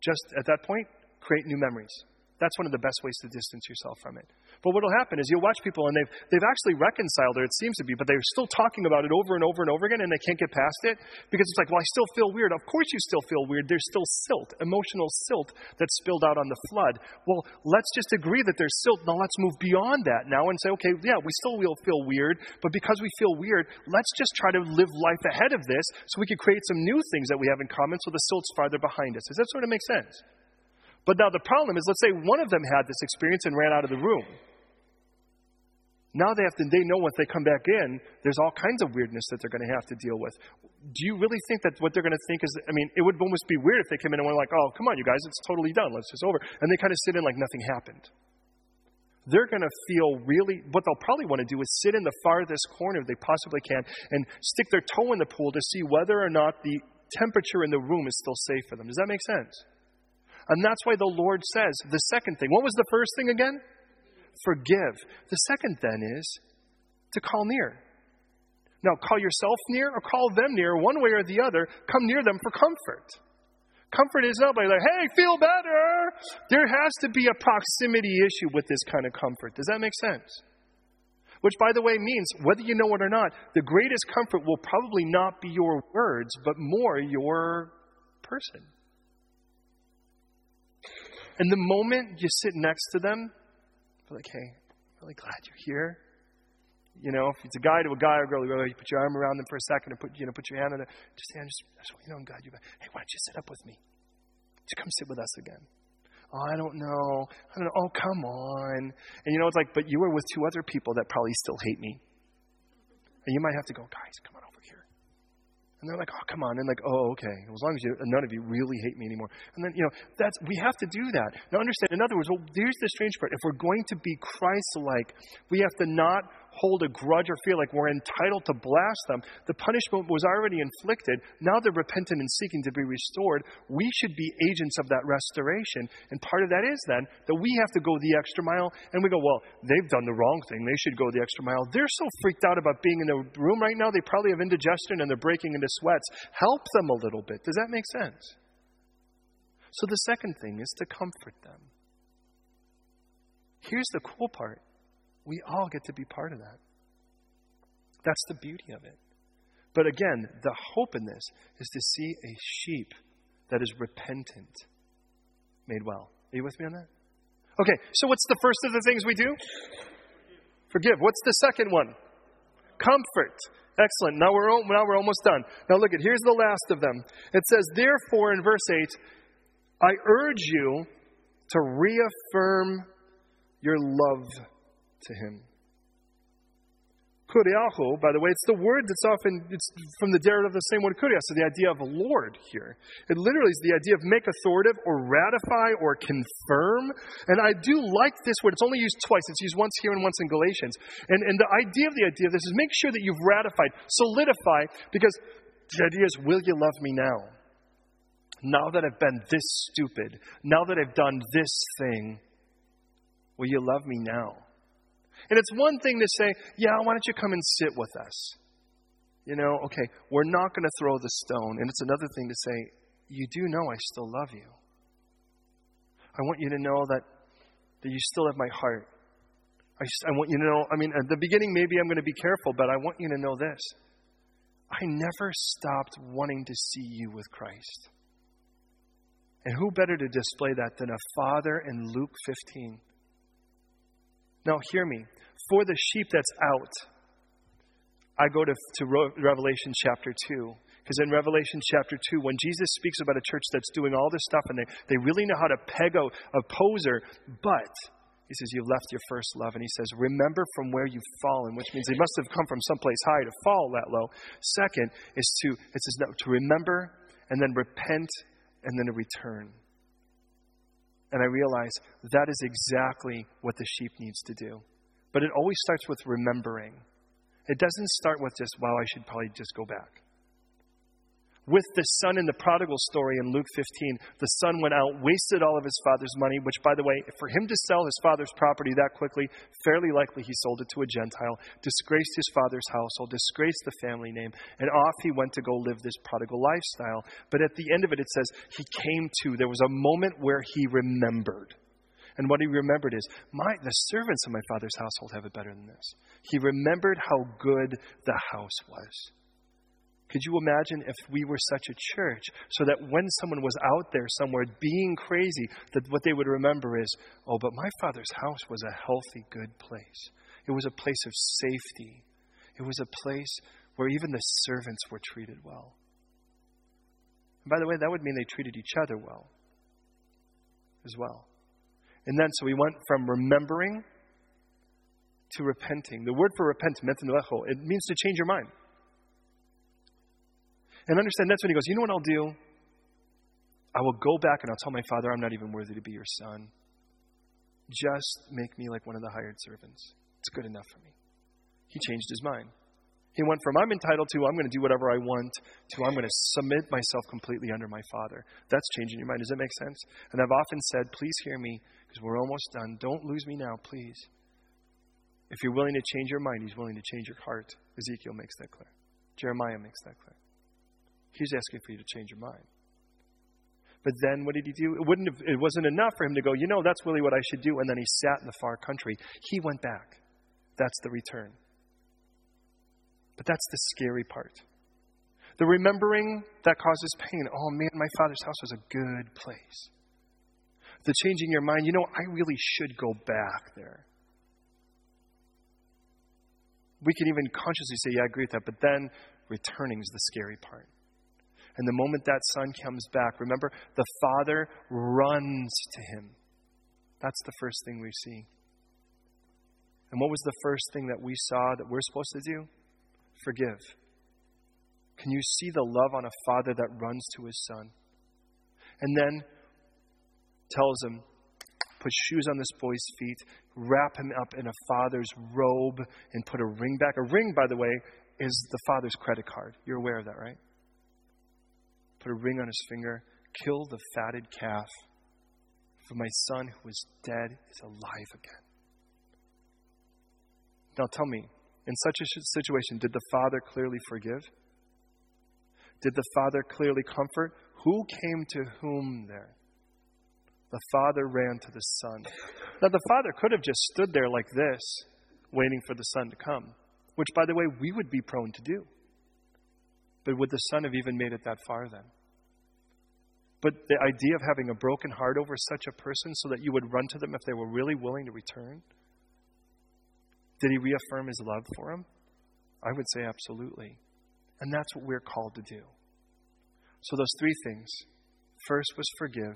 Just at that point, create new memories. That's one of the best ways to distance yourself from it. But what will happen is you'll watch people and they've, they've actually reconciled, or it seems to be, but they're still talking about it over and over and over again and they can't get past it because it's like, well, I still feel weird. Of course you still feel weird. There's still silt, emotional silt that's spilled out on the flood. Well, let's just agree that there's silt. Now let's move beyond that now and say, okay, yeah, we still will feel weird, but because we feel weird, let's just try to live life ahead of this so we can create some new things that we have in common so the silt's farther behind us. Does that sort of make sense? But now the problem is, let's say one of them had this experience and ran out of the room. Now they have to, they know once they come back in, there's all kinds of weirdness that they're going to have to deal with. Do you really think that what they're going to think is, I mean, it would almost be weird if they came in and were like, oh, come on, you guys, it's totally done. Let's just over. And they kind of sit in like nothing happened. They're going to feel really, what they'll probably want to do is sit in the farthest corner they possibly can and stick their toe in the pool to see whether or not the temperature in the room is still safe for them. Does that make sense? And that's why the Lord says the second thing. What was the first thing again? Forgive. The second then is to call near. Now, call yourself near or call them near, one way or the other. Come near them for comfort. Comfort is not like, hey, feel better. There has to be a proximity issue with this kind of comfort. Does that make sense? Which, by the way, means whether you know it or not, the greatest comfort will probably not be your words, but more your person. And the moment you sit next to them, they're like, hey, I'm really glad you're here. You know, if it's a guy to a guy or a girl, you put your arm around them for a second and put, you know, put your hand on it. Just, say, just, just, you know, I'm glad you're back. Hey, why don't you sit up with me? Just come sit with us again. Oh, I don't know. I don't know. Oh, come on. And you know, it's like, but you were with two other people that probably still hate me. And you might have to go, guys, come on. And they're like, oh, come on. And like, oh, okay. As long as you, none of you really hate me anymore. And then, you know, that's, we have to do that. Now understand, in other words, well, here's the strange part. If we're going to be Christ-like, we have to not hold a grudge or feel like we're entitled to blast them. The punishment was already inflicted. Now they're repentant and seeking to be restored. We should be agents of that restoration. And part of that is then that we have to go the extra mile. And we go, well, they've done the wrong thing. They should go the extra mile. They're so freaked out about being in the room right now, they probably have indigestion and they're breaking into sweats. Help them a little bit. Does that make sense? So the second thing is to comfort them. Here's the cool part we all get to be part of that. That's the beauty of it. But again, the hope in this is to see a sheep that is repentant made well. Are you with me on that? Okay, so what's the first of the things we do? Forgive. What's the second one? Comfort. Excellent. Now we're, now we're almost done. Now look at here's the last of them. It says, Therefore, in verse 8, I urge you to reaffirm your love to him. Kuriaho, by the way, it's the word that's often, it's from the derivative of the same word kurios, so the idea of a Lord here. It literally is the idea of make authoritative or ratify or confirm. And I do like this word. It's only used twice. It's used once here and once in Galatians. And, and the idea of the idea of this is make sure that you've ratified, solidify, because the idea is, will you love me now? Now that I've been this stupid, now that I've done this thing, will you love me now? And it's one thing to say, yeah, why don't you come and sit with us? You know, okay, we're not going to throw the stone. And it's another thing to say, you do know I still love you. I want you to know that, that you still have my heart. I, I want you to know, I mean, at the beginning, maybe I'm going to be careful, but I want you to know this. I never stopped wanting to see you with Christ. And who better to display that than a father in Luke 15? Now, hear me. For the sheep that's out, I go to, to Revelation chapter 2. Because in Revelation chapter 2, when Jesus speaks about a church that's doing all this stuff and they, they really know how to peg a, a poser, but he says, You've left your first love. And he says, Remember from where you've fallen, which means they must have come from someplace high to fall that low. Second is to, it says, to remember and then repent and then to return. And I realize that is exactly what the sheep needs to do. But it always starts with remembering. It doesn't start with just, well, I should probably just go back with the son in the prodigal story in Luke 15. The son went out, wasted all of his father's money, which, by the way, for him to sell his father's property that quickly, fairly likely he sold it to a Gentile, disgraced his father's household, disgraced the family name, and off he went to go live this prodigal lifestyle. But at the end of it, it says he came to, there was a moment where he remembered. And what he remembered is, my, the servants of my father's household have it better than this. He remembered how good the house was. Could you imagine if we were such a church so that when someone was out there somewhere being crazy, that what they would remember is, oh, but my father's house was a healthy, good place. It was a place of safety. It was a place where even the servants were treated well. And by the way, that would mean they treated each other well as well. And then, so we went from remembering to repenting. The word for repent, it means to change your mind. And understand that's when he goes, You know what I'll do? I will go back and I'll tell my father, I'm not even worthy to be your son. Just make me like one of the hired servants. It's good enough for me. He changed his mind. He went from I'm entitled to, I'm going to do whatever I want, to I'm going to submit myself completely under my Father. That's changing your mind. Does that make sense? And I've often said, please hear me, because we're almost done. Don't lose me now, please. If you're willing to change your mind, He's willing to change your heart. Ezekiel makes that clear. Jeremiah makes that clear. He's asking for you to change your mind. But then what did he do? It, wouldn't have, it wasn't enough for him to go, you know, that's really what I should do. And then he sat in the far country. He went back. That's the return. But that's the scary part. The remembering that causes pain. Oh man, my father's house was a good place. The changing your mind, you know, I really should go back there. We can even consciously say, yeah, I agree with that, but then returning is the scary part. And the moment that son comes back, remember, the father runs to him. That's the first thing we see. And what was the first thing that we saw that we're supposed to do? Forgive. Can you see the love on a father that runs to his son? And then tells him, put shoes on this boy's feet, wrap him up in a father's robe, and put a ring back. A ring, by the way, is the father's credit card. You're aware of that, right? put a ring on his finger, kill the fatted calf. For my son who was dead is alive again. Now tell me, in such a situation, did the father clearly forgive? Did the father clearly comfort? Who came to whom there? The father ran to the son. Now, the father could have just stood there like this, waiting for the son to come, which, by the way, we would be prone to do. But would the son have even made it that far then? But the idea of having a broken heart over such a person so that you would run to them if they were really willing to return, did he reaffirm his love for him? I would say absolutely. And that's what we're called to do. So, those three things first was forgive,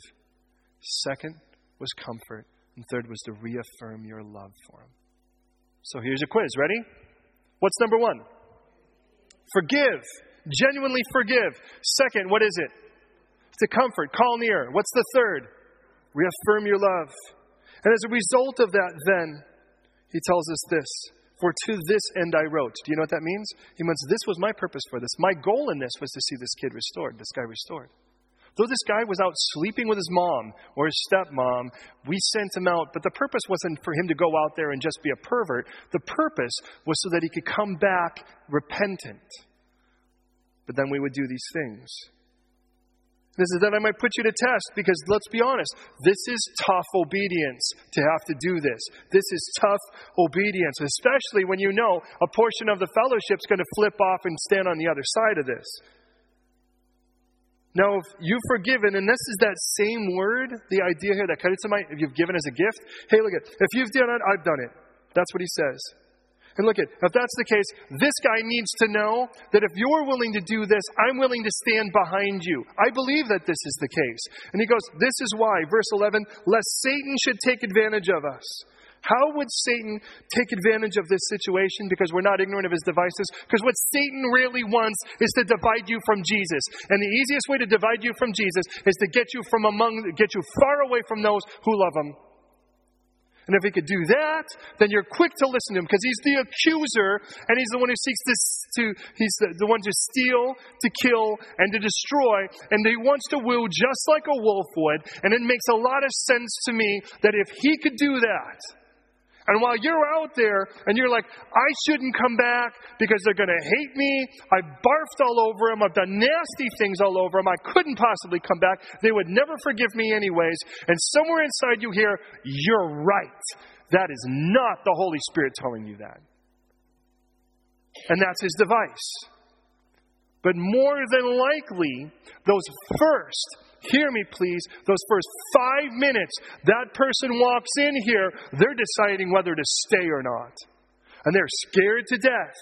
second was comfort, and third was to reaffirm your love for him. So, here's a quiz. Ready? What's number one? Forgive. Genuinely forgive. Second, what is it? To comfort, call near. What's the third? Reaffirm your love. And as a result of that, then, he tells us this For to this end I wrote. Do you know what that means? He means this was my purpose for this. My goal in this was to see this kid restored, this guy restored. Though this guy was out sleeping with his mom or his stepmom, we sent him out, but the purpose wasn't for him to go out there and just be a pervert. The purpose was so that he could come back repentant. But then we would do these things. This is that I might put you to test because let's be honest, this is tough obedience to have to do this. This is tough obedience, especially when you know a portion of the fellowship is going to flip off and stand on the other side of this. Now, if you've forgiven, and this is that same word, the idea here that charizomai, if you've given as a gift, hey, look at, if you've done it, I've done it. That's what he says. And look at, if that's the case, this guy needs to know that if you're willing to do this, I'm willing to stand behind you. I believe that this is the case. And he goes, This is why, verse 11, lest Satan should take advantage of us. How would Satan take advantage of this situation? Because we're not ignorant of his devices. Because what Satan really wants is to divide you from Jesus. And the easiest way to divide you from Jesus is to get you from among, get you far away from those who love him. And if he could do that, then you're quick to listen to him because he's the accuser and he's the one who seeks to, to he's the, the one to steal, to kill, and to destroy. And he wants to woo just like a wolf would. And it makes a lot of sense to me that if he could do that, and while you're out there and you're like, I shouldn't come back because they're going to hate me. I barfed all over them. I've done nasty things all over them. I couldn't possibly come back. They would never forgive me, anyways. And somewhere inside you hear, You're right. That is not the Holy Spirit telling you that. And that's his device. But more than likely, those first hear me please, those first five minutes that person walks in here, they're deciding whether to stay or not. And they're scared to death.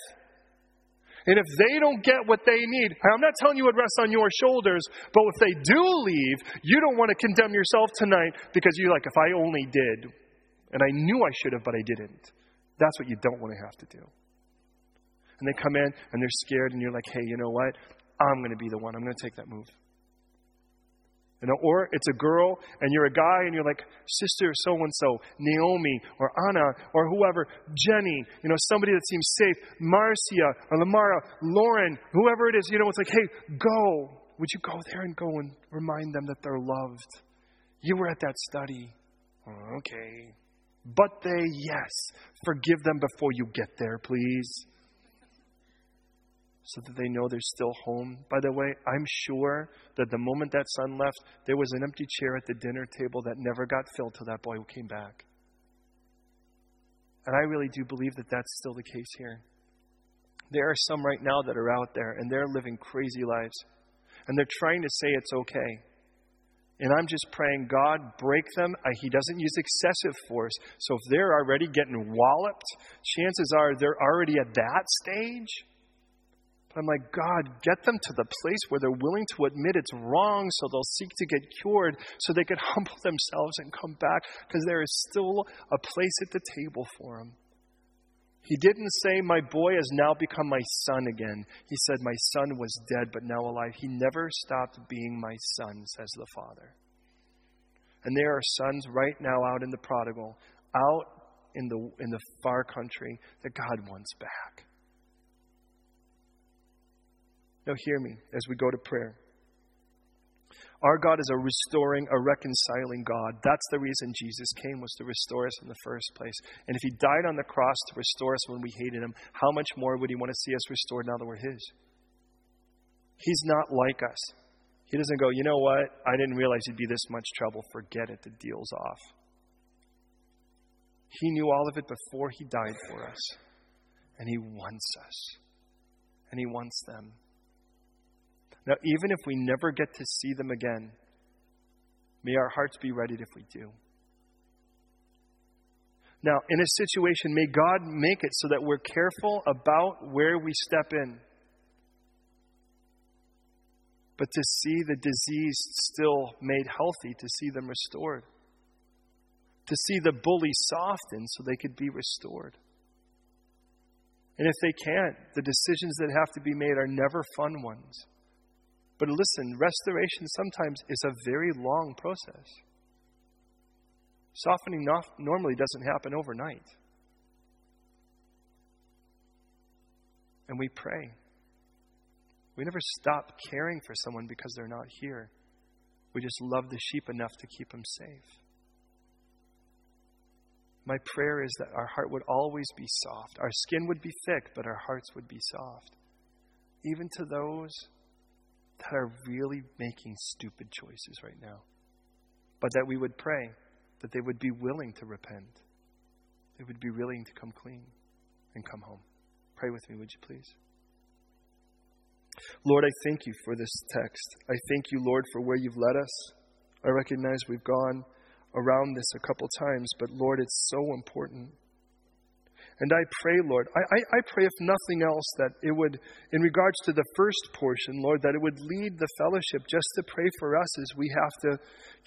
And if they don't get what they need, I'm not telling you it rests on your shoulders, but if they do leave, you don't want to condemn yourself tonight because you're like, if I only did, and I knew I should have, but I didn't. That's what you don't want to have to do. And they come in and they're scared, and you're like, hey, you know what? I'm going to be the one. I'm going to take that move. You know, or it's a girl and you're a guy and you're like, Sister so and so, Naomi or Anna or whoever, Jenny, you know, somebody that seems safe, Marcia or Lamara, Lauren, whoever it is, you know, it's like, hey, go. Would you go there and go and remind them that they're loved? You were at that study. Okay. But they, yes, forgive them before you get there, please so that they know they're still home. By the way, I'm sure that the moment that son left, there was an empty chair at the dinner table that never got filled till that boy came back. And I really do believe that that's still the case here. There are some right now that are out there and they're living crazy lives. And they're trying to say it's okay. And I'm just praying, God, break them. He doesn't use excessive force. So if they're already getting walloped, chances are they're already at that stage. I'm like, God, get them to the place where they're willing to admit it's wrong so they'll seek to get cured so they can humble themselves and come back because there is still a place at the table for them. He didn't say, My boy has now become my son again. He said, My son was dead but now alive. He never stopped being my son, says the Father. And there are sons right now out in the prodigal, out in the, in the far country that God wants back. Now, hear me as we go to prayer. Our God is a restoring, a reconciling God. That's the reason Jesus came, was to restore us in the first place. And if He died on the cross to restore us when we hated Him, how much more would He want to see us restored now that we're His? He's not like us. He doesn't go, you know what? I didn't realize you'd be this much trouble. Forget it. The deal's off. He knew all of it before He died for us. And He wants us. And He wants them. Now, even if we never get to see them again, may our hearts be ready if we do. Now, in a situation, may God make it so that we're careful about where we step in. But to see the diseased still made healthy, to see them restored. To see the bully softened so they could be restored. And if they can't, the decisions that have to be made are never fun ones. But listen, restoration sometimes is a very long process. Softening normally doesn't happen overnight. And we pray. We never stop caring for someone because they're not here. We just love the sheep enough to keep them safe. My prayer is that our heart would always be soft. Our skin would be thick, but our hearts would be soft. Even to those that are really making stupid choices right now. But that we would pray that they would be willing to repent. They would be willing to come clean and come home. Pray with me, would you please? Lord, I thank you for this text. I thank you, Lord, for where you've led us. I recognize we've gone around this a couple times, but Lord, it's so important. And I pray, Lord, I, I, I, pray, if nothing else, that it would, in regards to the first portion, Lord, that it would lead the fellowship just to pray for us as we have to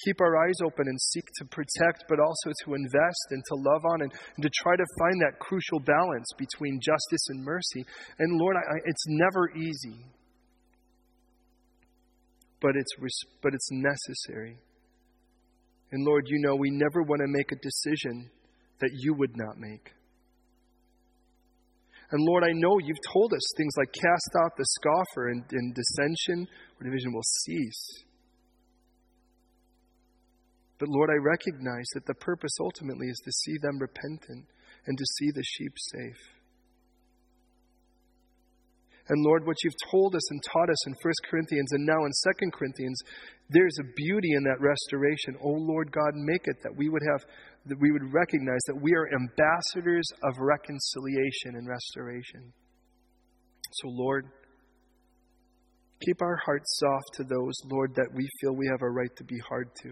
keep our eyes open and seek to protect, but also to invest and to love on and, and to try to find that crucial balance between justice and mercy. And Lord, I, it's never easy, but it's, but it's necessary. And Lord, you know we never want to make a decision that you would not make. And Lord, I know you've told us things like cast out the scoffer and, and dissension or division will cease. But Lord, I recognize that the purpose ultimately is to see them repentant and to see the sheep safe. And Lord, what you've told us and taught us in 1 Corinthians and now in 2 Corinthians, there's a beauty in that restoration. Oh Lord God, make it that we would have that we would recognize that we are ambassadors of reconciliation and restoration. So, Lord, keep our hearts soft to those, Lord, that we feel we have a right to be hard to.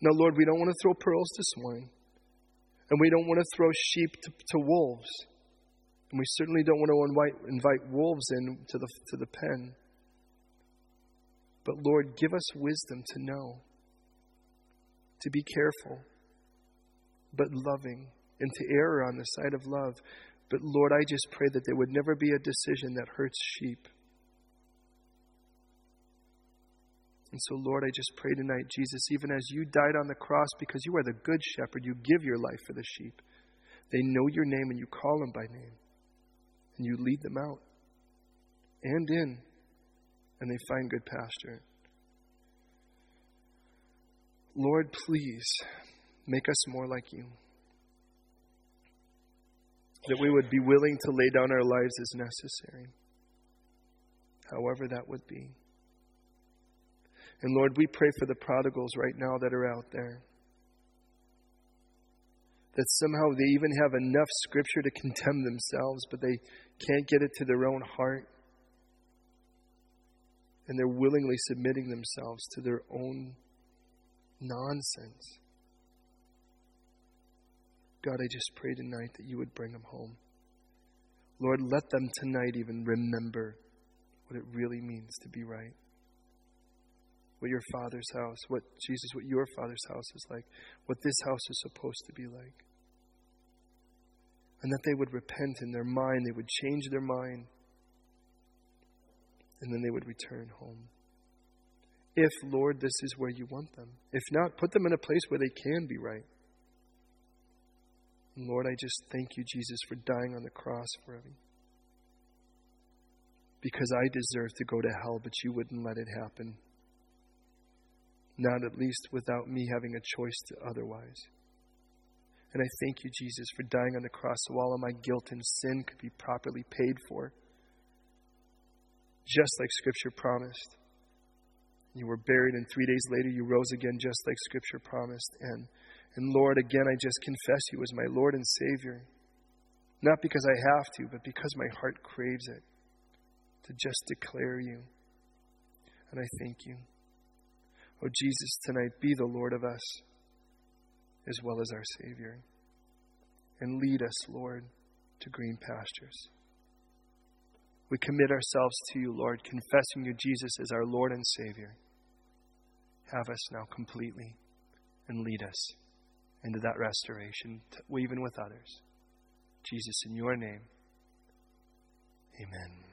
Now, Lord, we don't want to throw pearls to swine, and we don't want to throw sheep to, to wolves, and we certainly don't want to invite, invite wolves into the, to the pen. But, Lord, give us wisdom to know, to be careful but loving, and to err on the side of love. But Lord, I just pray that there would never be a decision that hurts sheep. And so, Lord, I just pray tonight, Jesus, even as you died on the cross because you are the good shepherd, you give your life for the sheep. They know your name and you call them by name. And you lead them out and in, and they find good pasture. Lord, please Make us more like you. That we would be willing to lay down our lives as necessary, however that would be. And Lord, we pray for the prodigals right now that are out there. That somehow they even have enough scripture to condemn themselves, but they can't get it to their own heart. And they're willingly submitting themselves to their own nonsense. God, I just pray tonight that you would bring them home. Lord, let them tonight even remember what it really means to be right. What your Father's house, what Jesus, what your Father's house is like, what this house is supposed to be like. And that they would repent in their mind, they would change their mind, and then they would return home. If, Lord, this is where you want them. If not, put them in a place where they can be right. And Lord, I just thank you, Jesus, for dying on the cross for me. Because I deserve to go to hell, but you wouldn't let it happen. Not at least without me having a choice to otherwise. And I thank you, Jesus, for dying on the cross so all of my guilt and sin could be properly paid for. Just like Scripture promised. You were buried, and three days later you rose again, just like Scripture promised. And and Lord, again, I just confess you as my Lord and Savior. Not because I have to, but because my heart craves it to just declare you. And I thank you. Oh, Jesus, tonight be the Lord of us as well as our Savior. And lead us, Lord, to green pastures. We commit ourselves to you, Lord, confessing you, Jesus, as our Lord and Savior. Have us now completely and lead us into that restoration, even with others. Jesus, in your name, amen.